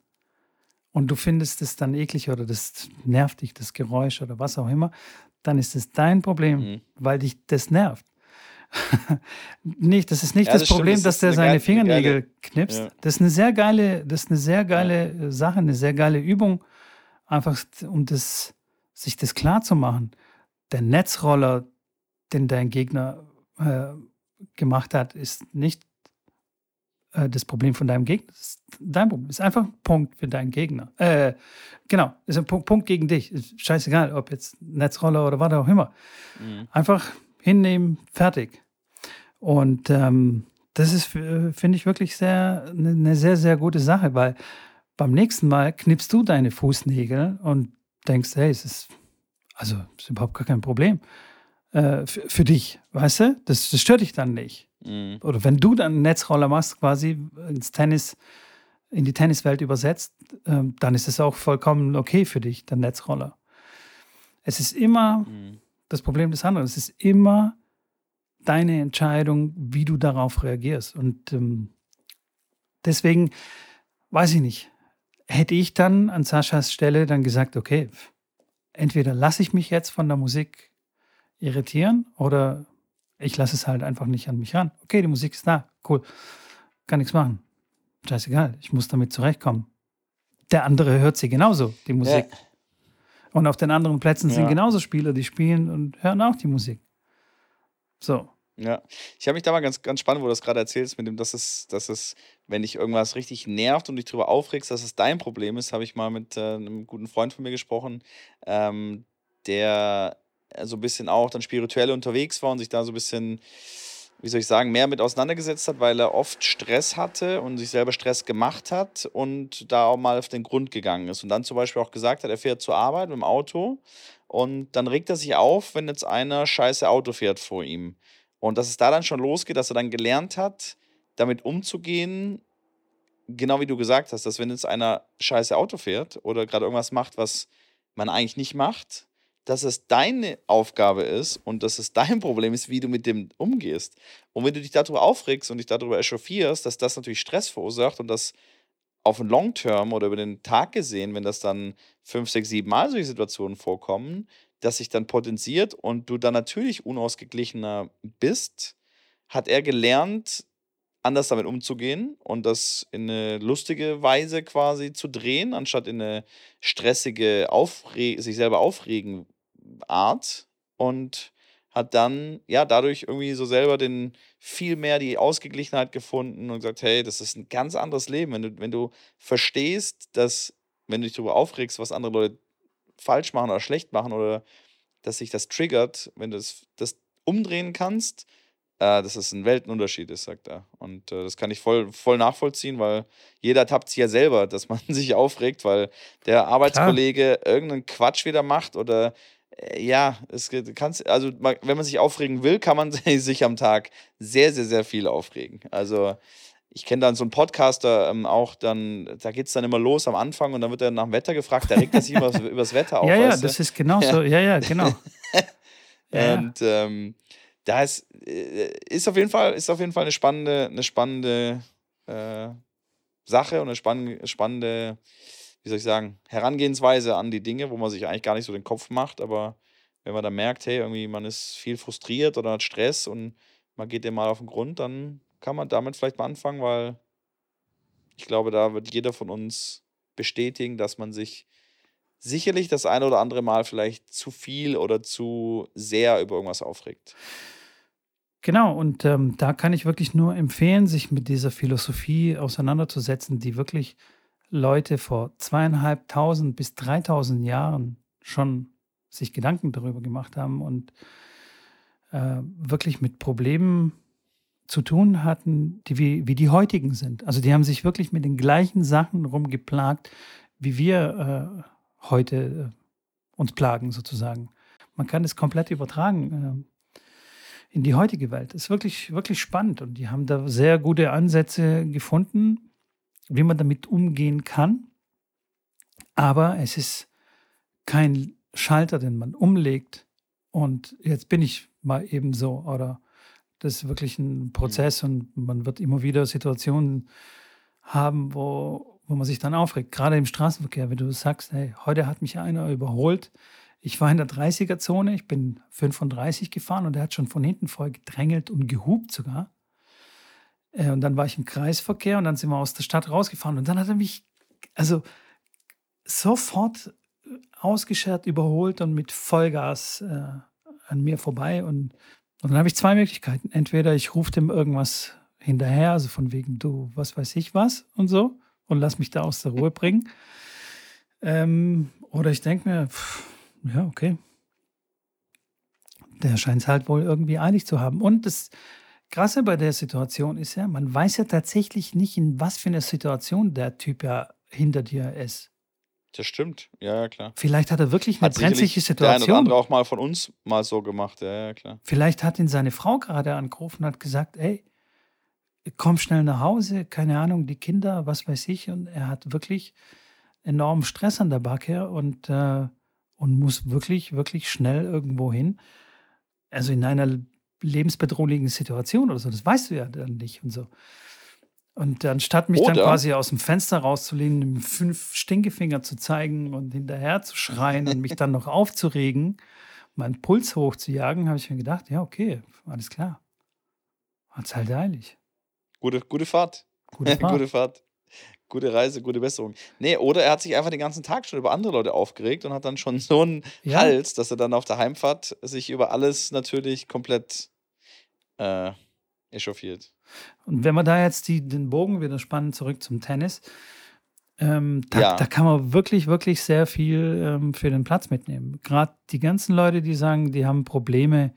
und du findest es dann eklig oder das nervt dich, das Geräusch oder was auch immer, dann ist es dein Problem, mhm. weil dich das nervt. nicht, das ist nicht ja, das, das Problem, das dass der seine Fingernägel geile, knipst. Ja. Das ist eine sehr geile, das ist eine sehr geile ja. Sache, eine sehr geile Übung, einfach um das, sich das klar zu machen der Netzroller, den dein Gegner äh, gemacht hat, ist nicht äh, das Problem von deinem Gegner. Das ist dein Problem. Ist einfach ein Punkt für deinen Gegner. Äh, genau, ist ein Punkt, Punkt, gegen dich. Ist scheißegal, ob jetzt Netzroller oder was auch immer. Mhm. Einfach hinnehmen, fertig. Und ähm, das ist, finde ich, wirklich sehr, eine ne sehr, sehr gute Sache, weil beim nächsten Mal knippst du deine Fußnägel und denkst, hey, es ist also ist überhaupt gar kein Problem äh, für, für, dich, weißt du? Das, das stört dich dann nicht. Mhm. Oder wenn du dann einen Netzroller machst, quasi ins Tennis, in die Tenniswelt übersetzt, äh, dann ist es auch vollkommen okay für dich, der Netzroller. Es ist immer mhm. das Problem des anderen. Es ist immer deine Entscheidung, wie du darauf reagierst. Und ähm, deswegen weiß ich nicht. Hätte ich dann an Saschas Stelle dann gesagt, okay, entweder lasse ich mich jetzt von der Musik irritieren oder ich lasse es halt einfach nicht an mich ran. Okay, die Musik ist da, cool, kann nichts machen. Scheißegal, ich muss damit zurechtkommen. Der andere hört sie genauso, die Musik. Ja. Und auf den anderen Plätzen ja. sind genauso Spieler, die spielen und hören auch die Musik. So. Ja, ich habe mich da mal ganz, ganz spannend, wo du das gerade erzählst, mit dem, dass es, dass es, wenn dich irgendwas richtig nervt und dich darüber aufregst, dass es dein Problem ist, habe ich mal mit äh, einem guten Freund von mir gesprochen, ähm, der so ein bisschen auch dann spirituell unterwegs war und sich da so ein bisschen, wie soll ich sagen, mehr mit auseinandergesetzt hat, weil er oft Stress hatte und sich selber Stress gemacht hat und da auch mal auf den Grund gegangen ist. Und dann zum Beispiel auch gesagt hat, er fährt zur Arbeit mit dem Auto und dann regt er sich auf, wenn jetzt einer scheiße Auto fährt vor ihm. Und dass es da dann schon losgeht, dass er dann gelernt hat, damit umzugehen, genau wie du gesagt hast, dass wenn jetzt einer scheiße Auto fährt oder gerade irgendwas macht, was man eigentlich nicht macht, dass es deine Aufgabe ist und dass es dein Problem ist, wie du mit dem umgehst. Und wenn du dich darüber aufregst und dich darüber echauffierst, dass das natürlich Stress verursacht und das auf den Long Term oder über den Tag gesehen, wenn das dann fünf, sechs, sieben Mal solche Situationen vorkommen, das sich dann potenziert und du dann natürlich unausgeglichener bist, hat er gelernt, anders damit umzugehen und das in eine lustige Weise quasi zu drehen, anstatt in eine stressige, Aufre sich selber aufregen Art und hat dann ja dadurch irgendwie so selber den viel mehr die Ausgeglichenheit gefunden und gesagt, hey, das ist ein ganz anderes Leben, wenn du wenn du verstehst, dass wenn du dich darüber aufregst, was andere Leute falsch machen oder schlecht machen oder dass sich das triggert, wenn du das, das umdrehen kannst, äh, dass es ein Weltenunterschied ist, sagt er. Und äh, das kann ich voll, voll nachvollziehen, weil jeder tappt sich ja selber, dass man sich aufregt, weil der Arbeitskollege Klar. irgendeinen Quatsch wieder macht oder äh, ja, es kannst, also wenn man sich aufregen will, kann man sich am Tag sehr, sehr, sehr viel aufregen. Also ich kenne dann so einen Podcaster ähm, auch, dann, da geht es dann immer los am Anfang und dann wird er nach dem Wetter gefragt, da regt er sich über, über das Wetter auf. Ja, ja, das ist genau ja. so, ja, ja, genau. ja. Und ähm, da ist, äh, ist, auf jeden Fall, ist auf jeden Fall eine spannende, eine spannende äh, Sache und eine spannende, spannende wie soll ich sagen, Herangehensweise an die Dinge, wo man sich eigentlich gar nicht so den Kopf macht, aber wenn man dann merkt, hey, irgendwie man ist viel frustriert oder hat Stress und man geht dem mal auf den Grund, dann kann man damit vielleicht mal anfangen, weil ich glaube, da wird jeder von uns bestätigen, dass man sich sicherlich das eine oder andere Mal vielleicht zu viel oder zu sehr über irgendwas aufregt. Genau, und ähm, da kann ich wirklich nur empfehlen, sich mit dieser Philosophie auseinanderzusetzen, die wirklich Leute vor zweieinhalbtausend bis dreitausend Jahren schon sich Gedanken darüber gemacht haben und äh, wirklich mit Problemen zu tun hatten, die wie, wie die heutigen sind. Also die haben sich wirklich mit den gleichen Sachen rumgeplagt, wie wir äh, heute äh, uns plagen sozusagen. Man kann es komplett übertragen äh, in die heutige Welt. Ist wirklich, wirklich spannend und die haben da sehr gute Ansätze gefunden, wie man damit umgehen kann. Aber es ist kein Schalter, den man umlegt und jetzt bin ich mal eben so oder das ist wirklich ein Prozess und man wird immer wieder Situationen haben, wo, wo man sich dann aufregt. Gerade im Straßenverkehr, wenn du sagst, hey, heute hat mich einer überholt. Ich war in der 30er-Zone, ich bin 35 gefahren und er hat schon von hinten voll gedrängelt und gehupt sogar. Äh, und dann war ich im Kreisverkehr und dann sind wir aus der Stadt rausgefahren. Und dann hat er mich, also sofort ausgeschert, überholt und mit Vollgas äh, an mir vorbei. Und, und dann habe ich zwei Möglichkeiten. Entweder ich rufe dem irgendwas hinterher, also von wegen du, was weiß ich was und so, und lass mich da aus der Ruhe bringen. Ähm, oder ich denke mir, pff, ja, okay. Der scheint es halt wohl irgendwie eilig zu haben. Und das Krasse bei der Situation ist ja, man weiß ja tatsächlich nicht, in was für einer Situation der Typ ja hinter dir ist. Das stimmt, ja, ja, klar. Vielleicht hat er wirklich eine hat brenzliche Situation. Der eine oder andere auch mal von uns mal so gemacht, ja, ja, klar. Vielleicht hat ihn seine Frau gerade angerufen und hat gesagt, ey, komm schnell nach Hause, keine Ahnung, die Kinder, was weiß ich. Und er hat wirklich enormen Stress an der Backe und, äh, und muss wirklich, wirklich schnell irgendwo hin. Also in einer lebensbedrohlichen Situation oder so. Das weißt du ja dann nicht und so. Und anstatt mich oder? dann quasi aus dem Fenster rauszulehnen, fünf Stinkefinger zu zeigen und hinterher zu schreien und mich dann noch aufzuregen, meinen Puls hochzujagen, habe ich mir gedacht, ja, okay, alles klar. Hat's halt eilig. Gute, gute Fahrt. Gute Fahrt. gute Fahrt. Gute Reise, gute Besserung. Nee, oder er hat sich einfach den ganzen Tag schon über andere Leute aufgeregt und hat dann schon so einen ja. Hals, dass er dann auf der Heimfahrt sich über alles natürlich komplett äh, echauffiert. Und wenn wir da jetzt die, den Bogen wieder spannen, zurück zum Tennis, ähm, da, ja. da, kann man wirklich, wirklich sehr viel ähm, für den Platz mitnehmen. Gerade die ganzen Leute, die sagen, die haben Probleme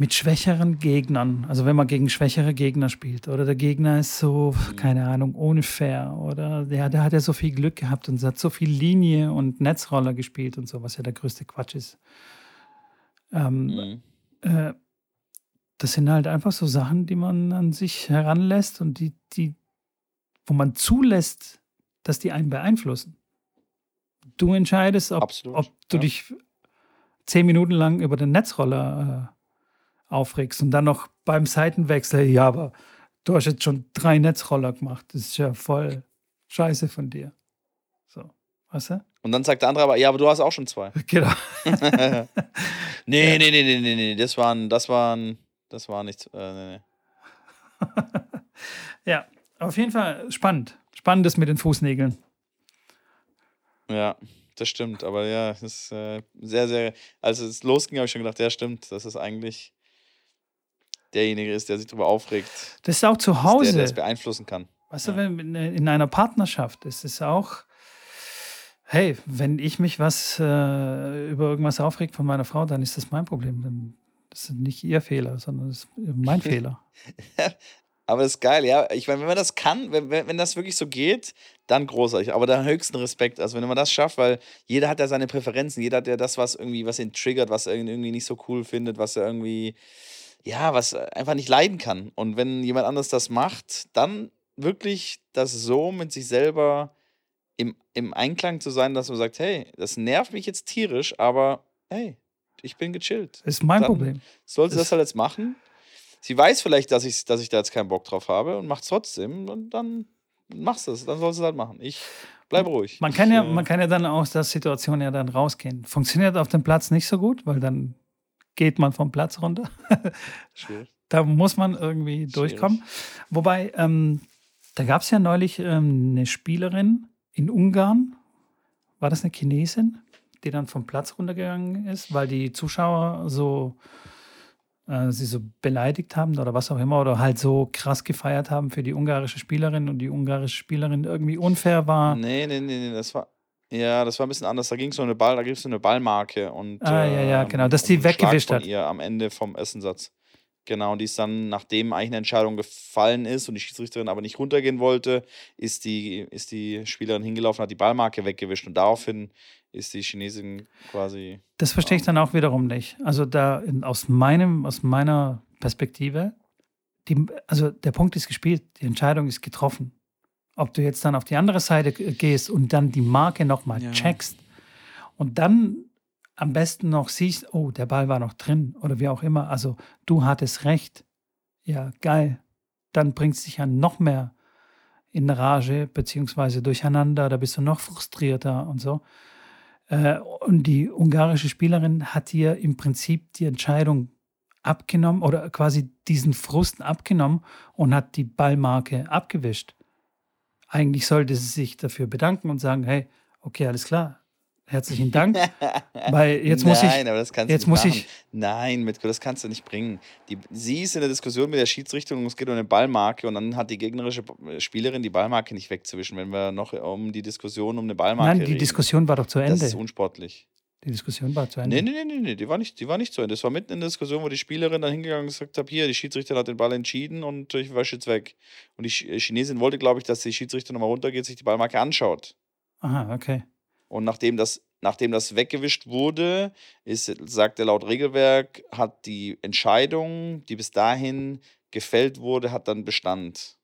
mit schwächeren Gegnern. Also wenn man gegen schwächere Gegner spielt oder der Gegner ist so, mhm. keine Ahnung, unfair oder der, der hat ja so viel Glück gehabt und hat so viel Linie und Netzroller gespielt und so, was ja der größte Quatsch ist. Ähm, mhm. äh, das sind halt einfach so Sachen, die man an sich heranlässt und die, die, wo man zulässt, dass die einen beeinflussen. Du entscheidest, ob, ob du ja. dich zehn Minuten lang über den Netzroller äh, aufregst und dann noch beim Seitenwechsel, ja, aber du hast jetzt schon drei Netzroller gemacht. Das ist ja voll scheiße von dir. So, weißt du? Und dann sagt der andere aber, ja, aber du hast auch schon zwei. Genau. nee, nee, nee, nee, nee, nee, das waren, das waren das war nichts. Äh, nee, nee. ja, auf jeden Fall spannend. Spannendes mit den Fußnägeln. Ja, das stimmt. Aber ja, es ist äh, sehr, sehr. Als es losging, habe ich schon gedacht, ja, stimmt. Das ist eigentlich derjenige ist, der sich darüber aufregt. Das ist auch zu Hause. Der, der es beeinflussen kann. Weißt du, wenn in einer Partnerschaft ist es auch, hey, wenn ich mich was äh, über irgendwas aufregt von meiner Frau, dann ist das mein Problem. Dann, das ist nicht ihr Fehler, sondern das ist mein Fehler. Aber das ist geil, ja. Ich meine, wenn man das kann, wenn, wenn, wenn das wirklich so geht, dann großartig. Aber da höchsten Respekt. Also wenn man das schafft, weil jeder hat ja seine Präferenzen, jeder hat ja das, was irgendwie, was ihn triggert, was er irgendwie nicht so cool findet, was er irgendwie, ja, was einfach nicht leiden kann. Und wenn jemand anders das macht, dann wirklich das so mit sich selber im, im Einklang zu sein, dass man sagt, hey, das nervt mich jetzt tierisch, aber hey, ich bin gechillt. Ist mein dann Problem. Sollte sie das halt jetzt machen. Sie weiß vielleicht, dass ich, dass ich da jetzt keinen Bock drauf habe und macht es trotzdem und dann machst du es, dann soll sie es halt machen. Ich bleibe ruhig. Man kann, ich, ja, man kann ja dann aus der Situation ja dann rausgehen. Funktioniert auf dem Platz nicht so gut, weil dann geht man vom Platz runter. Da muss man irgendwie Schwierig. durchkommen. Wobei, ähm, da gab es ja neulich ähm, eine Spielerin in Ungarn. War das eine Chinesin, die dann vom Platz runtergegangen ist, weil die Zuschauer so äh, sie so beleidigt haben oder was auch immer oder halt so krass gefeiert haben für die ungarische Spielerin und die ungarische Spielerin irgendwie unfair war. Nee, nee, nee, nee, das war ja, das war ein bisschen anders. Da ging es um eine Ball, da gibt es eine Ballmarke und ah, ja, ja, ähm, genau, dass die weggewischt hat. Ihr am Ende vom Essensatz. Genau, und die ist dann, nachdem eigentlich eine Entscheidung gefallen ist und die Schiedsrichterin aber nicht runtergehen wollte, ist die, ist die Spielerin hingelaufen, hat die Ballmarke weggewischt und daraufhin ist die Chinesin quasi. Das verstehe ich dann auch wiederum nicht. Also da in, aus meinem, aus meiner Perspektive, die, also der Punkt ist gespielt, die Entscheidung ist getroffen. Ob du jetzt dann auf die andere Seite gehst und dann die Marke nochmal ja. checkst und dann am besten noch siehst, oh, der Ball war noch drin oder wie auch immer. Also du hattest recht. Ja, geil. Dann bringt es dich ja noch mehr in Rage beziehungsweise durcheinander. Da bist du noch frustrierter und so. Äh, und die ungarische Spielerin hat dir im Prinzip die Entscheidung abgenommen oder quasi diesen Frust abgenommen und hat die Ballmarke abgewischt. Eigentlich sollte sie sich dafür bedanken und sagen, hey, okay, alles klar, Herzlichen Dank. Weil jetzt muss Nein, ich. aber das kannst jetzt du nicht muss machen. ich. Nein, Mitko, das kannst du nicht bringen. Die, sie ist in der Diskussion mit der Schiedsrichtung und es geht um eine Ballmarke und dann hat die gegnerische Spielerin die Ballmarke nicht wegzuwischen, wenn wir noch um die Diskussion um eine Ballmarke Nein, die reden. Diskussion war doch zu Ende. Das ist unsportlich. Die Diskussion war zu Ende. Nee, nee, nee, nee, die war nicht, die war nicht zu Ende. Das war mitten in der Diskussion, wo die Spielerin dann hingegangen und gesagt hat, hier, die Schiedsrichterin hat den Ball entschieden und ich wasche jetzt weg. Und die Chinesin wollte, glaube ich, dass die Schiedsrichter nochmal runtergeht, sich die Ballmarke anschaut. Aha, okay. Und nachdem das nachdem das weggewischt wurde, ist, sagt er laut Regelwerk, hat die Entscheidung, die bis dahin gefällt wurde, hat dann Bestand.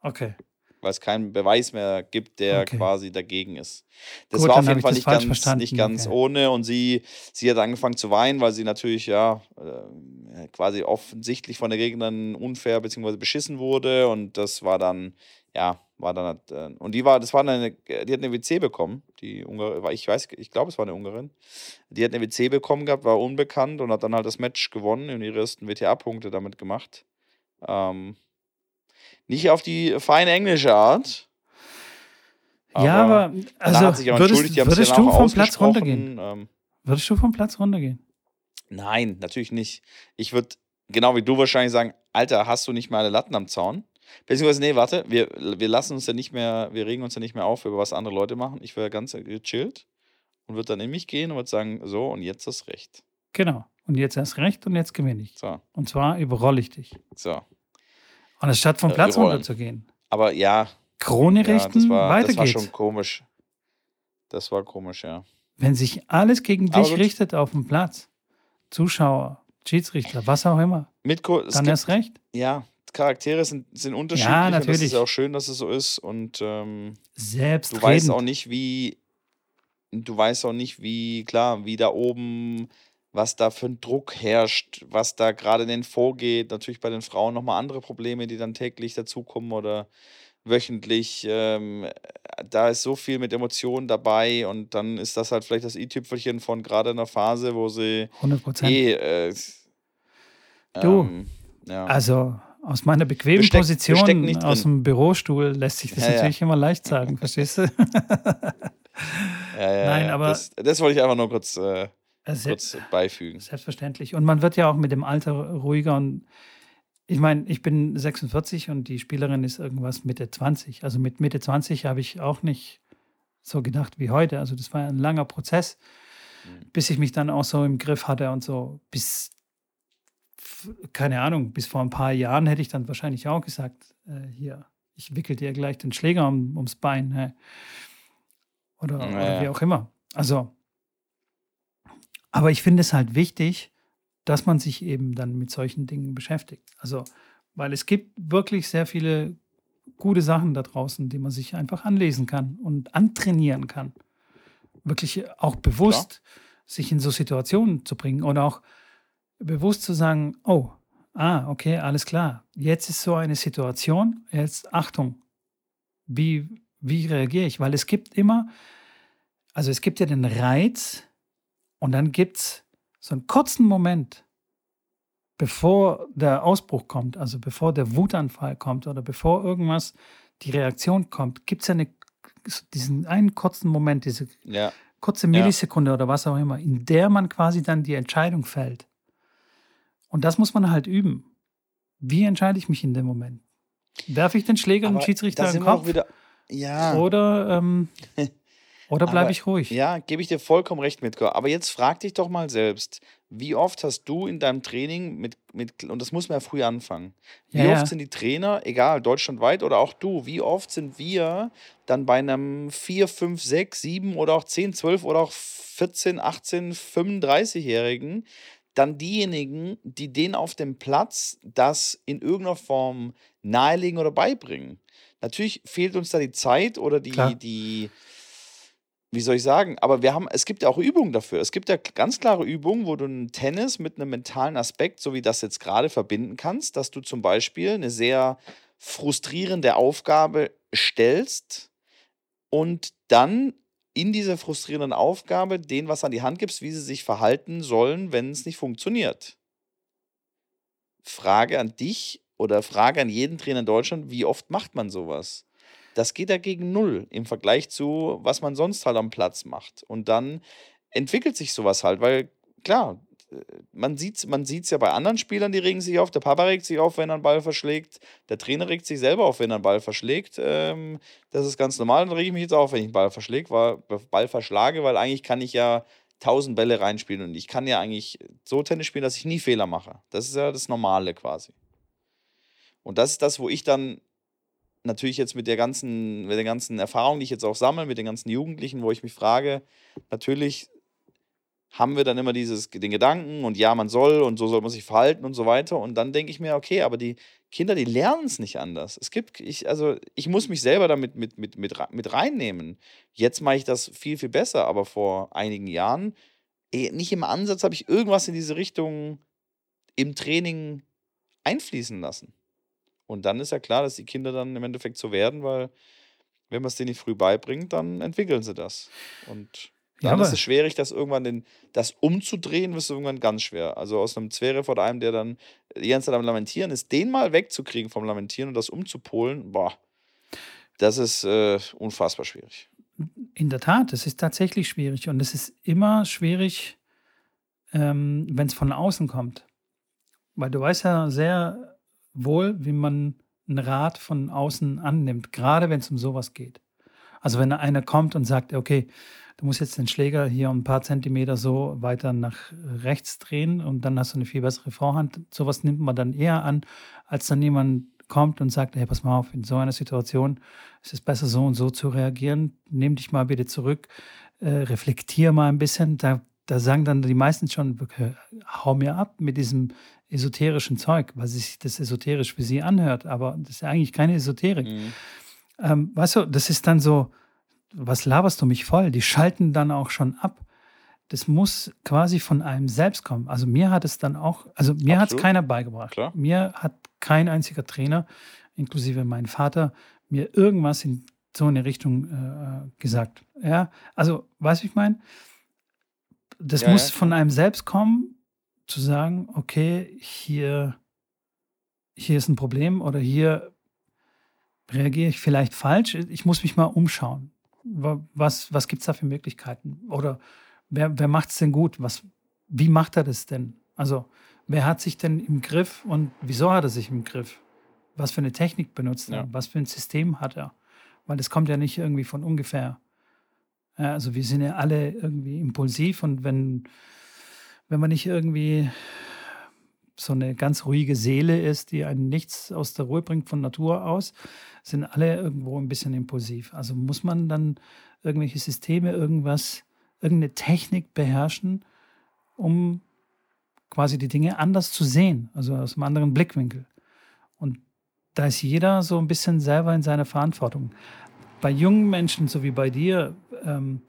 Okay. Weil es keinen Beweis mehr gibt, der okay. quasi dagegen ist. Das Gut, war auf jeden Fall nicht ganz, nicht ganz okay. ohne und sie, sie hat angefangen zu weinen, weil sie natürlich ja äh, quasi offensichtlich von der Gegnerin unfair bzw. beschissen wurde und das war dann ja, war dann halt, äh, und die war, das war eine, die hat eine WC bekommen, die Ungarin, ich weiß, ich glaube, es war eine Ungarin. Die hat eine WC bekommen gehabt, war unbekannt und hat dann halt das Match gewonnen und ihre ersten WTA-Punkte damit gemacht. Ähm, nicht auf die feine englische Art. Aber ja, aber also hat sich auch würdest, die würdest du vom Platz runtergehen? Ähm, würdest du vom Platz runtergehen? Nein, natürlich nicht. Ich würde genau wie du wahrscheinlich sagen, Alter, hast du nicht mal alle Latten am Zaun? Beziehungsweise, nee, warte, wir, wir lassen uns ja nicht mehr, wir regen uns ja nicht mehr auf, über was andere Leute machen. Ich wäre ganz gechillt und würde dann in mich gehen und würde sagen, so, und jetzt hast recht. Genau. Und jetzt hast recht und jetzt gewinne ich. So. Und zwar überrolle ich dich. So. Und anstatt vom äh, Platz runterzugehen. Aber ja. Krone ja, richten, das war, weiter das war schon komisch. Das war komisch, ja. Wenn sich alles gegen dich richtet auf dem Platz, Zuschauer, Schiedsrichter, was auch immer, Mitko, dann erst recht. Ja, Charaktere sind, sind unterschiedlich. Ja, natürlich. Und das ist auch schön, dass es so ist. Und ähm, Selbst du weißt auch nicht, wie. Du weißt auch nicht, wie, klar, wie da oben, was da für ein Druck herrscht, was da gerade in den vorgeht. Natürlich bei den Frauen nochmal andere Probleme, die dann täglich dazukommen oder wöchentlich. Ähm, da ist so viel mit Emotionen dabei und dann ist das halt vielleicht das i-Tüpfelchen von gerade einer Phase, wo sie 100 eh. Äh, du, ähm, ja. also Aus meiner bequemen Wir steck- wir Position, nicht aus dem Bürostuhl, lässt sich das Ja, ja. natürlich immer leicht sagen, verstehst du? Ja, ja, Nein, ja. aber- Das, das wollte ich einfach nur kurz, äh, kurz beifügen. Selbstverständlich. Und man wird ja auch mit dem Alter ruhiger. Und ich meine, ich bin 46 und die Spielerin ist irgendwas Mitte 20. Also mit Mitte 20 habe ich auch nicht so gedacht wie heute. Also das war ein langer Prozess, Mhm. bis ich mich dann auch so im Griff hatte und so bis, keine Ahnung, bis vor ein paar Jahren hätte ich dann wahrscheinlich auch gesagt, äh, hier, ich wickel dir gleich den Schläger um, ums Bein. Hä? Oder, oder Naja. wie auch immer. Also, aber ich finde es halt wichtig, dass man sich eben dann mit solchen Dingen beschäftigt. Also, weil es gibt wirklich sehr viele gute Sachen da draußen, die man sich einfach anlesen kann und antrainieren kann. Wirklich auch bewusst sich in so Situationen zu bringen oder auch bewusst zu sagen, oh, ah, okay, alles klar. Jetzt ist so eine Situation, jetzt Achtung, wie, wie reagiere ich? Weil es gibt immer, also es gibt ja den Reiz und dann gibt es so einen kurzen Moment, bevor der Ausbruch kommt, also bevor der Wutanfall kommt oder bevor irgendwas, die Reaktion kommt, gibt es ja eine, diesen einen kurzen Moment, diese Ja, kurze Millisekunde oder was auch immer, in der man quasi dann die Entscheidung fällt. Und das muss man halt üben. Wie entscheide ich mich in dem Moment? Werfe ich den Schläger Schiedsrichter sind den wir auch Kopf? wieder. Ja, Oder, ähm, oder bleibe ich ruhig? ja, gebe ich dir vollkommen recht mit. Aber jetzt frag dich doch mal selbst, wie oft hast du in deinem Training mit, mit und das muss man ja früh anfangen. Wie ja. oft sind die Trainer, egal, deutschlandweit oder auch du, wie oft sind wir dann bei einem 4, 5, 6, 7 oder auch 10, 12 oder auch 14, 18, 35-Jährigen dann diejenigen, die denen auf dem Platz das in irgendeiner Form nahelegen oder beibringen. Natürlich fehlt uns da die Zeit oder die, Klar. die, wie soll ich sagen, aber wir haben, es gibt ja auch Übungen dafür. Es gibt ja ganz klare Übungen, wo du einen Tennis mit einem mentalen Aspekt, so wie das jetzt gerade, verbinden kannst, dass du zum Beispiel eine sehr frustrierende Aufgabe stellst und dann in dieser frustrierenden Aufgabe denen was an die Hand gibst, wie sie sich verhalten sollen, wenn es nicht funktioniert. Frage an dich oder Frage an jeden Trainer in Deutschland, wie oft macht man sowas? Das geht dagegen null im Vergleich zu, was man sonst halt am Platz macht. Und dann entwickelt sich sowas halt, weil klar, man sieht es man sieht's ja bei anderen Spielern, die regen sich auf. Der Papa regt sich auf, wenn er einen Ball verschlägt. Der Trainer regt sich selber auf, wenn er einen Ball verschlägt. Ähm, das ist ganz normal. Dann rege ich mich jetzt auf, wenn ich einen Ball verschläge, weil, Ball verschlage, weil eigentlich kann ich ja tausend Bälle reinspielen und ich kann ja eigentlich so Tennis spielen, dass ich nie Fehler mache. Das ist ja das Normale quasi. Und das ist das, wo ich dann natürlich jetzt mit der ganzen, mit der ganzen Erfahrung, die ich jetzt auch sammle, mit den ganzen Jugendlichen, wo ich mich frage, natürlich haben wir dann immer dieses, den Gedanken und ja, man soll und so soll man sich verhalten und so weiter. Und dann denke ich mir, okay, aber die Kinder, die lernen es nicht anders. Es gibt, ich, also ich muss mich selber damit mit, mit, mit, mit reinnehmen. Jetzt mache ich das viel, viel besser, aber vor einigen Jahren, eh, nicht im Ansatz habe ich irgendwas in diese Richtung im Training einfließen lassen. Und dann ist ja klar, dass die Kinder dann im Endeffekt so werden, weil wenn man es denen nicht früh beibringt, dann entwickeln sie das. Und dann aber- ist es schwierig, das irgendwann den, das umzudrehen, ist irgendwann ganz schwer. Also aus einem Zverev oder einem, der dann die ganze Zeit am Lamentieren ist, den mal wegzukriegen vom Lamentieren und das umzupolen, boah, das ist äh, unfassbar schwierig. In der Tat, es ist tatsächlich schwierig und es ist immer schwierig, ähm, wenn es von außen kommt. Weil du weißt ja sehr wohl, wie man einen Rat von außen annimmt, gerade wenn es um sowas geht. Also wenn einer kommt und sagt, okay, du musst jetzt den Schläger hier ein paar Zentimeter so weiter nach rechts drehen und dann hast du eine viel bessere Vorhand. Sowas nimmt man dann eher an, als dann jemand kommt und sagt, hey, pass mal auf, in so einer Situation ist es besser so und so zu reagieren. Nimm dich mal bitte zurück, äh, reflektier mal ein bisschen. Da, da sagen dann die meisten schon, hau mir ab mit diesem esoterischen Zeug, weil sich das esoterisch für sie anhört, aber das ist eigentlich keine Esoterik. Mhm. Ähm, weißt du, das ist dann so, was laberst du mich voll? Die schalten dann auch schon ab. Das muss quasi von einem selbst kommen. Also mir hat es dann auch, also mir hat es keiner beigebracht. Klar. Mir hat kein einziger Trainer, inklusive mein Vater, mir irgendwas in so eine Richtung äh, gesagt. Ja, also, weißt du, ich meine? Das Ja, muss ja, von einem selbst kommen, zu sagen, okay, hier hier ist ein Problem oder hier reagiere ich vielleicht falsch. Ich muss mich mal umschauen. Was, was gibt es da für Möglichkeiten? Oder wer, wer macht es denn gut? Was, wie macht er das denn? Also, wer hat sich denn im Griff und wieso hat er sich im Griff? Was für eine Technik benutzt er? Ja. Was für ein System hat er? Weil das kommt ja nicht irgendwie von ungefähr. Ja, also wir sind ja alle irgendwie impulsiv und wenn, wenn man nicht irgendwie so eine ganz ruhige Seele ist, die einen nichts aus der Ruhe bringt von Natur aus, sind alle irgendwo ein bisschen impulsiv. Also muss man dann irgendwelche Systeme, irgendwas, irgendeine Technik beherrschen, um quasi die Dinge anders zu sehen, also aus einem anderen Blickwinkel. Und da ist jeder so ein bisschen selber in seiner Verantwortung. Bei jungen Menschen, so wie bei dir, ähm,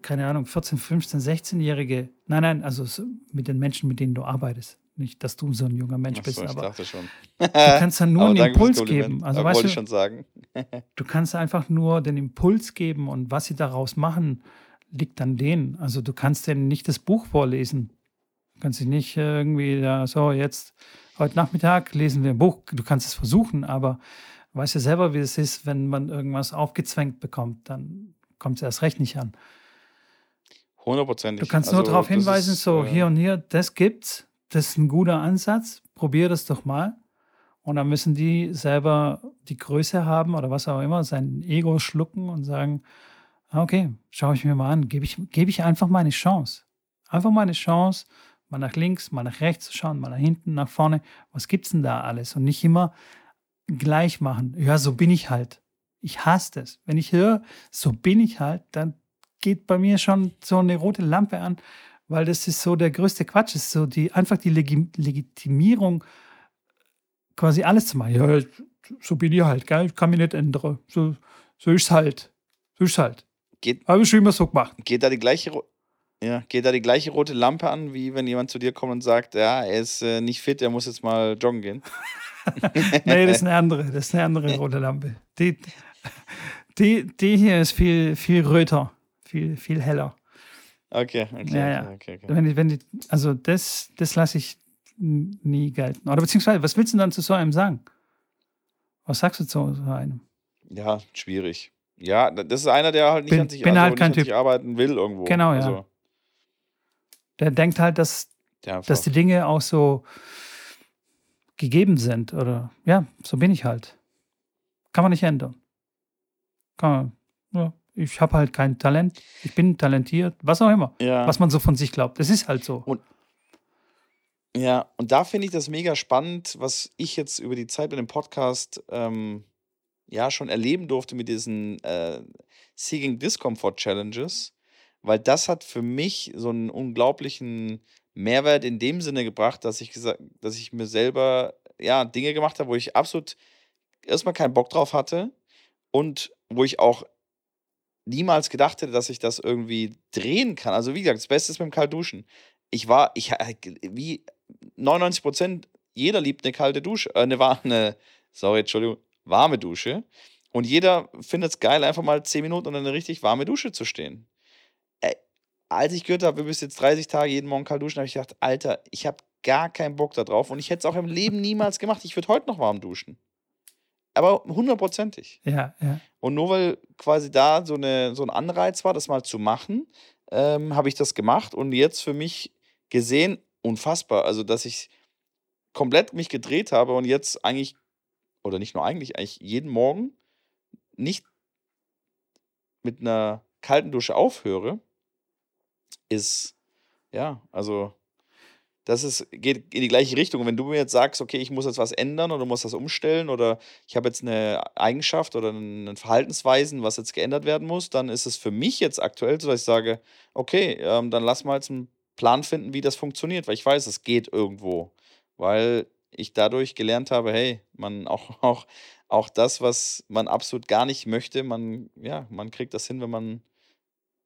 keine Ahnung, 14, 15, 16-Jährige, nein, nein, also mit den Menschen, mit denen du arbeitest. Nicht, dass du so ein junger Mensch bist, so, aber dachte schon. du kannst dann nur einen Impuls geben. Also, weißt wollte ich schon sagen. du kannst einfach nur den Impuls geben und was sie daraus machen, liegt an denen. Also du kannst denen nicht das Buch vorlesen. Du kannst dich nicht irgendwie, ja, so jetzt, heute Nachmittag lesen wir ein Buch. Du kannst es versuchen, aber weißt ja selber, wie es ist, wenn man irgendwas aufgezwängt bekommt, dann kommt es erst recht nicht an. Hundertprozentig. Du kannst nur also, darauf hinweisen, ist, so äh, hier und hier, das gibt's das ist ein guter Ansatz, probier das doch mal. Und dann müssen die selber die Größe haben oder was auch immer, sein Ego schlucken und sagen, ah, okay, schaue ich mir mal an, gebe ich, gebe ich einfach mal eine Chance. Einfach mal eine Chance, mal nach links, mal nach rechts zu schauen, mal nach hinten, nach vorne. Was gibt es denn da alles? Und nicht immer gleich machen. Ja, so bin ich halt. Ich hasse das. Wenn ich höre, so bin ich halt, dann geht bei mir schon so eine rote Lampe an weil das ist so der größte Quatsch. ist so die, einfach die Legi Legitimierung, quasi alles zu machen. Ja, so bin ich halt, gell? Ich kann mich nicht ändern. So, so ist es halt. So ist es halt. Geht, Habe ich schon immer so gemacht. Geht da die gleiche ja, geht da die gleiche rote Lampe an, wie wenn jemand zu dir kommt und sagt, ja, er ist äh, nicht fit, er muss jetzt mal joggen gehen? nee, das ist eine andere, das ist eine andere rote Lampe. Die, die, die hier ist viel, viel röter, viel, viel heller. Okay, okay. Ja, ja. okay, okay. Wenn, wenn also das, das lasse ich nie gelten. Oder beziehungsweise, was willst du dann zu so einem sagen? Was sagst du zu so einem? Ja, schwierig. Ja, das ist einer, der halt nicht bin, an sich, bin also halt kein typ. arbeiten will irgendwo. Genau, ja. Also, der denkt halt, dass, dass die Dinge auch so gegeben sind. Oder ja, so bin ich halt. Kann man nicht ändern. Kann man, ja, ich habe halt kein Talent, ich bin talentiert, was auch immer, ja. was man so von sich glaubt. Das ist halt so. Und, ja, und da finde ich das mega spannend, was ich jetzt über die Zeit mit dem Podcast ähm, ja schon erleben durfte mit diesen äh, Seeking Discomfort Challenges, weil das hat für mich so einen unglaublichen Mehrwert in dem Sinne gebracht, dass ich gesagt, dass ich mir selber ja Dinge gemacht habe, wo ich absolut erstmal keinen Bock drauf hatte und wo ich auch niemals gedacht hätte, dass ich das irgendwie drehen kann. Also wie gesagt, das Beste ist mit dem Kaltduschen. Ich war, ich wie 99 Prozent, jeder liebt eine kalte Dusche, äh, eine warme, sorry, Entschuldigung, warme Dusche. Und jeder findet es geil, einfach mal 10 Minuten unter eine richtig warme Dusche zu stehen. Äh, als ich gehört habe, wir müssen jetzt 30 Tage jeden Morgen kalt duschen, habe ich gedacht, Alter, ich habe gar keinen Bock darauf und ich hätte es auch im Leben niemals gemacht. Ich würde heute noch warm duschen. Aber hundertprozentig. Ja, ja. Und nur weil quasi da so, eine, so ein Anreiz war, das mal zu machen, ähm, habe ich das gemacht und jetzt für mich gesehen, unfassbar. Also, dass ich komplett mich gedreht habe und jetzt eigentlich, oder nicht nur eigentlich, eigentlich jeden Morgen nicht mit einer kalten Dusche aufhöre, ist, ja, also das ist, geht in die gleiche Richtung. wenn du mir jetzt sagst, okay, ich muss jetzt was ändern oder muss das umstellen oder ich habe jetzt eine Eigenschaft oder eine Verhaltensweisen, was jetzt geändert werden muss, dann ist es für mich jetzt aktuell so, dass ich sage, okay, ähm, dann lass mal jetzt einen Plan finden, wie das funktioniert, weil ich weiß, es geht irgendwo. Weil ich dadurch gelernt habe, hey, man auch, auch, auch das, was man absolut gar nicht möchte, man, ja, man kriegt das hin, wenn man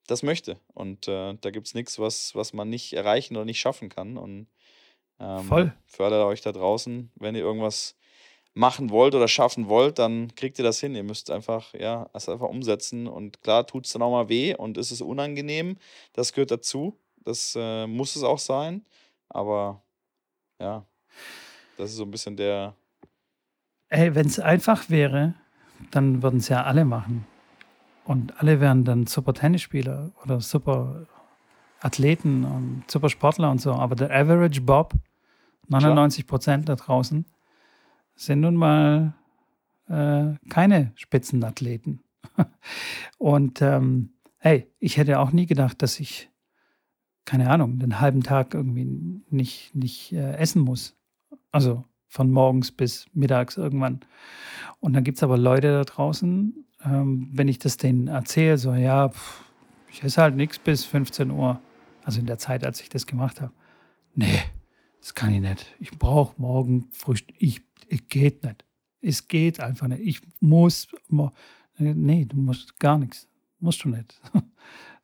das möchte. Und äh, da gibt es nichts, was, was man nicht erreichen oder nicht schaffen kann. Und ähm, Voll. fördert euch da draußen, wenn ihr irgendwas machen wollt oder schaffen wollt, dann kriegt ihr das hin. Ihr müsst einfach, ja, es einfach umsetzen. Und klar tut es dann auch mal weh und ist es unangenehm. Das gehört dazu. Das äh, muss es auch sein. Aber ja, das ist so ein bisschen der, Ey, wenn es einfach wäre, dann würden es ja alle machen. Und alle wären dann super Tennisspieler oder super Athleten und super Sportler und so. Aber der Average Bob, 99 Prozent da draußen, sind nun mal äh, keine Spitzenathleten. und ähm, hey, ich hätte auch nie gedacht, dass ich, keine Ahnung, den halben Tag irgendwie nicht, nicht äh, essen muss. Also von morgens bis mittags irgendwann. Und dann gibt es aber Leute da draußen, ähm, wenn ich das denen erzähle, so, ja, pff, ich esse halt nichts bis 15 Uhr. Also in der Zeit, als ich das gemacht habe. Nee, das kann ich nicht. Ich brauche morgen Frühstück. Ich, ich geht nicht. Es geht einfach nicht. Ich muss. Nee, du musst gar nichts. Musst du nicht.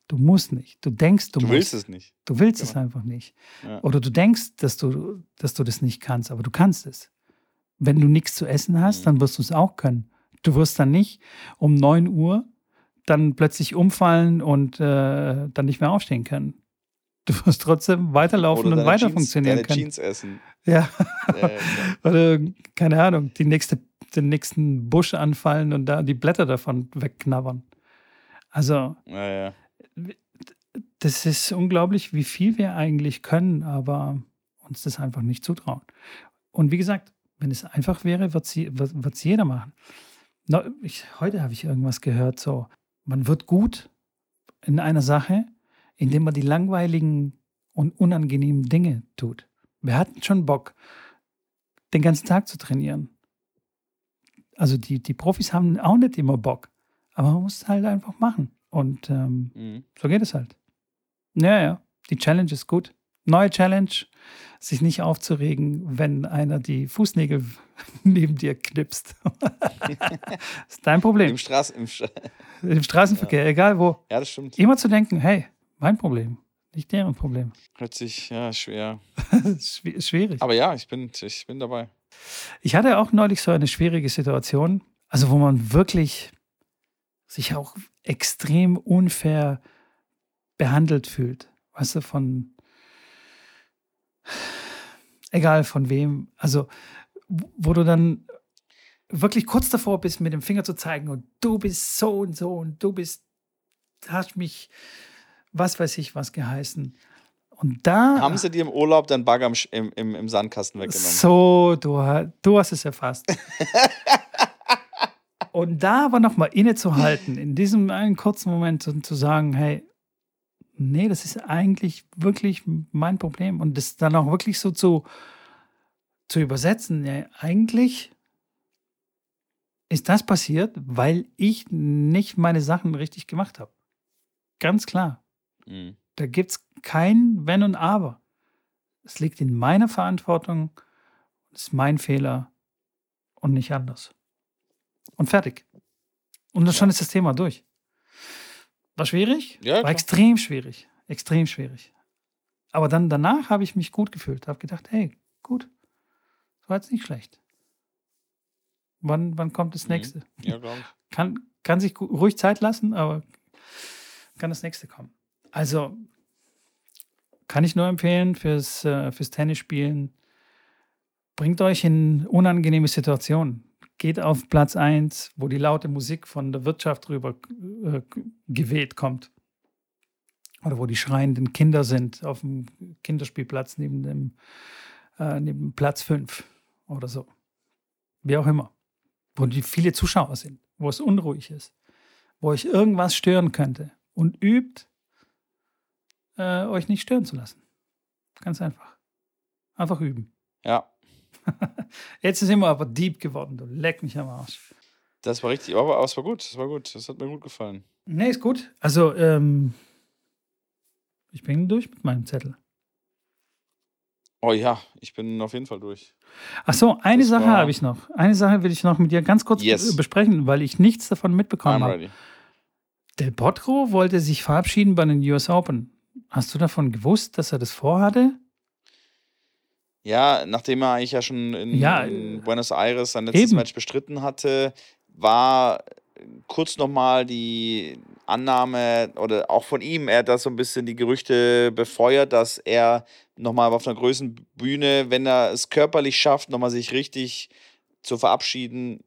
Du musst nicht. Du denkst, du, Du musst. willst es nicht. Du willst es Genau. einfach nicht. Ja. Oder du denkst, dass du, dass du das nicht kannst, aber du kannst es. Wenn du nichts zu essen hast, Mhm. dann wirst du es auch können. Du wirst dann nicht um 9 Uhr dann plötzlich umfallen und äh, dann nicht mehr aufstehen können. Du wirst trotzdem weiterlaufen und deine weiter Jeans, funktionieren deine können. Jeans essen. Ja. Äh, Oder, keine Ahnung, die nächste, den nächsten Busch anfallen und da die Blätter davon wegknabbern. Also, ja, ja. das ist unglaublich, wie viel wir eigentlich können, aber uns das einfach nicht zutrauen. Und wie gesagt, wenn es einfach wäre, wird es jeder machen. No, ich, heute habe ich irgendwas gehört, so, man wird gut in einer Sache, indem man die langweiligen und unangenehmen Dinge tut. Wir hatten schon Bock, den ganzen Tag zu trainieren. Also die, die Profis haben auch nicht immer Bock, aber man muss es halt einfach machen. Und ähm, Mhm. so geht es halt. Ja, ja, die Challenge ist gut. Neue Challenge, sich nicht aufzuregen, wenn einer die Fußnägel neben dir knipst. ist dein Problem. Im Straß, im Stra Im Straßenverkehr, egal wo. ja, das stimmt. Immer zu denken, hey, mein Problem, nicht deren Problem. Hört sich ja schwer. ist schwierig. Aber ja, ich bin, ich bin dabei. Ich hatte auch neulich so eine schwierige Situation, also wo man wirklich sich auch extrem unfair behandelt fühlt. Weißt du, von egal von wem, also wo du dann wirklich kurz davor bist, mit dem Finger zu zeigen und du bist so und so und du bist, hast mich, was weiß ich, was geheißen. Und da Haben sie dir im Urlaub deinen Bagger im, im, im, Sandkasten weggenommen? so, du, du hast es erfasst. Und da aber nochmal innezuhalten, in diesem einen kurzen Moment und zu sagen, hey, nee, das ist eigentlich wirklich mein Problem. Und das dann auch wirklich so zu, zu übersetzen, ja, eigentlich ist das passiert, weil ich nicht meine Sachen richtig gemacht habe. Ganz klar. Mhm. Da gibt es kein Wenn und Aber. Es liegt in meiner Verantwortung, es ist mein Fehler und nicht anders. Und fertig. Und dann schon ist das Thema durch. War schwierig? Ja, War klar. extrem schwierig. Extrem schwierig. Aber dann danach habe ich mich gut gefühlt. Habe gedacht, hey, gut. Das war jetzt nicht schlecht. Wann, wann kommt das Mhm. nächste? Ja, glaube ich. kann, kann sich ruhig Zeit lassen, aber kann das nächste kommen. Also kann ich nur empfehlen fürs, äh, fürs Tennisspielen. Bringt euch in unangenehme Situationen. Geht auf Platz 1, wo die laute Musik von der Wirtschaft rüber äh, geweht kommt. Oder wo die schreienden Kinder sind auf dem Kinderspielplatz neben dem äh, neben Platz 5 oder so. Wie auch immer wo die viele Zuschauer sind, wo es unruhig ist, wo euch irgendwas stören könnte und übt, äh, euch nicht stören zu lassen. Ganz einfach. Einfach üben. Ja, Jetzt sind wir aber deep geworden, du leck mich am Arsch. das war richtig. Aber, aber es war gut. Das war gut. Das hat mir gut gefallen. Nee, ist gut. Also, ähm, ich bin durch mit meinem Zettel. Oh ja, ich bin auf jeden Fall durch. Ach so, eine Das Sache habe ich noch. Eine Sache will ich noch mit dir ganz kurz Yes. besprechen, weil ich nichts davon mitbekommen habe. Del Potro wollte sich verabschieden bei den US Open. Hast du davon gewusst, dass er das vorhatte? Ja, nachdem er eigentlich ja schon in, Ja, in äh, Buenos Aires sein letztes eben. Match bestritten hatte, war kurz nochmal die Annahme oder auch von ihm, er hat da so ein bisschen die Gerüchte befeuert, dass er nochmal auf einer größeren Bühne, wenn er es körperlich schafft, nochmal sich richtig zu verabschieden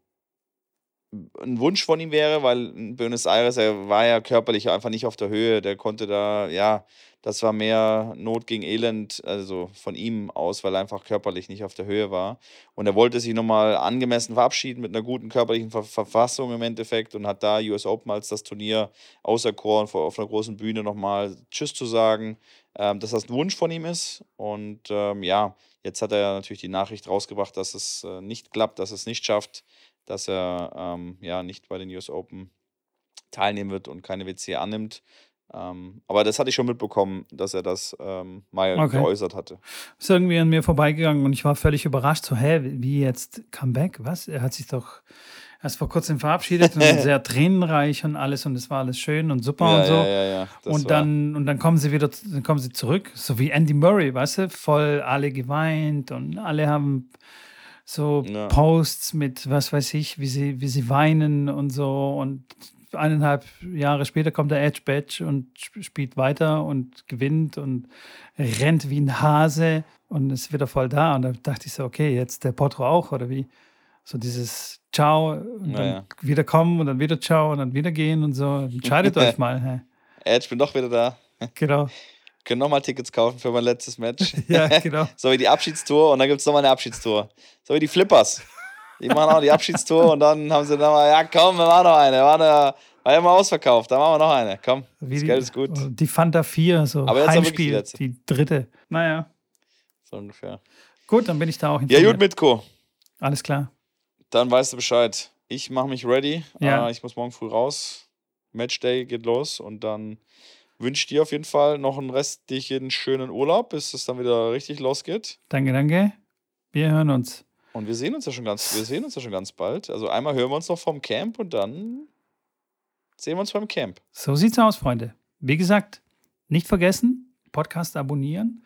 ein Wunsch von ihm wäre, weil Buenos Aires, er war ja körperlich einfach nicht auf der Höhe. Der konnte da, ja, das war mehr Not gegen Elend, also von ihm aus, weil er einfach körperlich nicht auf der Höhe war. Und er wollte sich nochmal angemessen verabschieden mit einer guten körperlichen Ver Verfassung im Endeffekt und hat da US Open als das Turnier auserkoren, auf einer großen Bühne nochmal Tschüss zu sagen, ähm, dass das ein Wunsch von ihm ist. Und ähm, ja, jetzt hat er natürlich die Nachricht rausgebracht, dass es äh, nicht klappt, dass es nicht schafft dass er ähm, ja nicht bei den US Open teilnehmen wird und keine WC annimmt. Ähm, aber das hatte ich schon mitbekommen, dass er das ähm, mal okay. geäußert hatte. Ist irgendwie an mir vorbeigegangen und ich war völlig überrascht. So, hä, wie jetzt Comeback? Was? Er hat sich doch erst vor kurzem verabschiedet und sehr tränenreich und alles und es war alles schön und super ja, und so. Ja, ja, und dann und dann kommen sie wieder, dann kommen sie zurück, so wie Andy Murray, weißt du, voll alle geweint und alle haben so ja. Posts mit, was weiß ich, wie sie, wie sie weinen und so. Und eineinhalb Jahre später kommt der Edge Badge und spielt weiter und gewinnt und rennt wie ein Hase und ist wieder voll da. Und da dachte ich so, okay, jetzt der Potro auch oder wie? So dieses Ciao und dann ja. wieder kommen und dann wieder Ciao und dann wieder gehen und so. Entscheidet euch mal. Hey. Edge, bin doch wieder da. Genau können nochmal Tickets kaufen für mein letztes Match. ja, genau. so wie die Abschiedstour und dann gibt es nochmal eine Abschiedstour. So wie die Flippers. Die machen auch die Abschiedstour und dann haben sie nochmal, ja komm, wir machen noch eine. War, eine, war ja mal ausverkauft, dann machen wir noch eine. Komm, wie das die, Geld ist gut. Die Fanta 4, so Aber jetzt Heimspiel, die, die dritte. Naja. So ungefähr. Gut, dann bin ich da auch informiert. Ja gut, Mitko. Alles klar. Dann weißt du Bescheid. Ich mache mich ready. Ja. Uh, ich muss morgen früh raus. Matchday geht los und dann wünsche dir auf jeden Fall noch einen restlichen schönen Urlaub, bis es dann wieder richtig losgeht. Danke, danke. Wir hören uns. Und wir sehen uns ja schon ganz, wir sehen uns ja schon ganz bald. Also einmal hören wir uns noch vom Camp und dann sehen wir uns beim Camp. So sieht's aus, Freunde. Wie gesagt, nicht vergessen, Podcast abonnieren.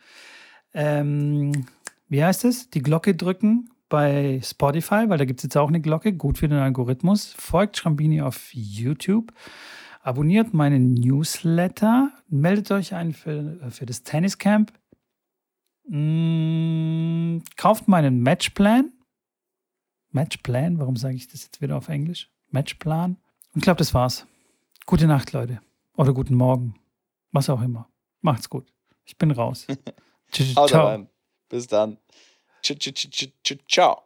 Ähm, wie heißt es? Die Glocke drücken bei Spotify, weil da gibt es jetzt auch eine Glocke, gut für den Algorithmus. Folgt Schrambini auf YouTube. Abonniert meinen Newsletter, meldet euch ein für, für das Tenniscamp, mm, kauft meinen Matchplan. Matchplan, warum sage ich das jetzt wieder auf Englisch? Matchplan. Und ich glaube, das war's. Gute Nacht, Leute. Oder guten Morgen. Was auch immer. Macht's gut. Ich bin raus. Ciao. Bis dann. Ciao.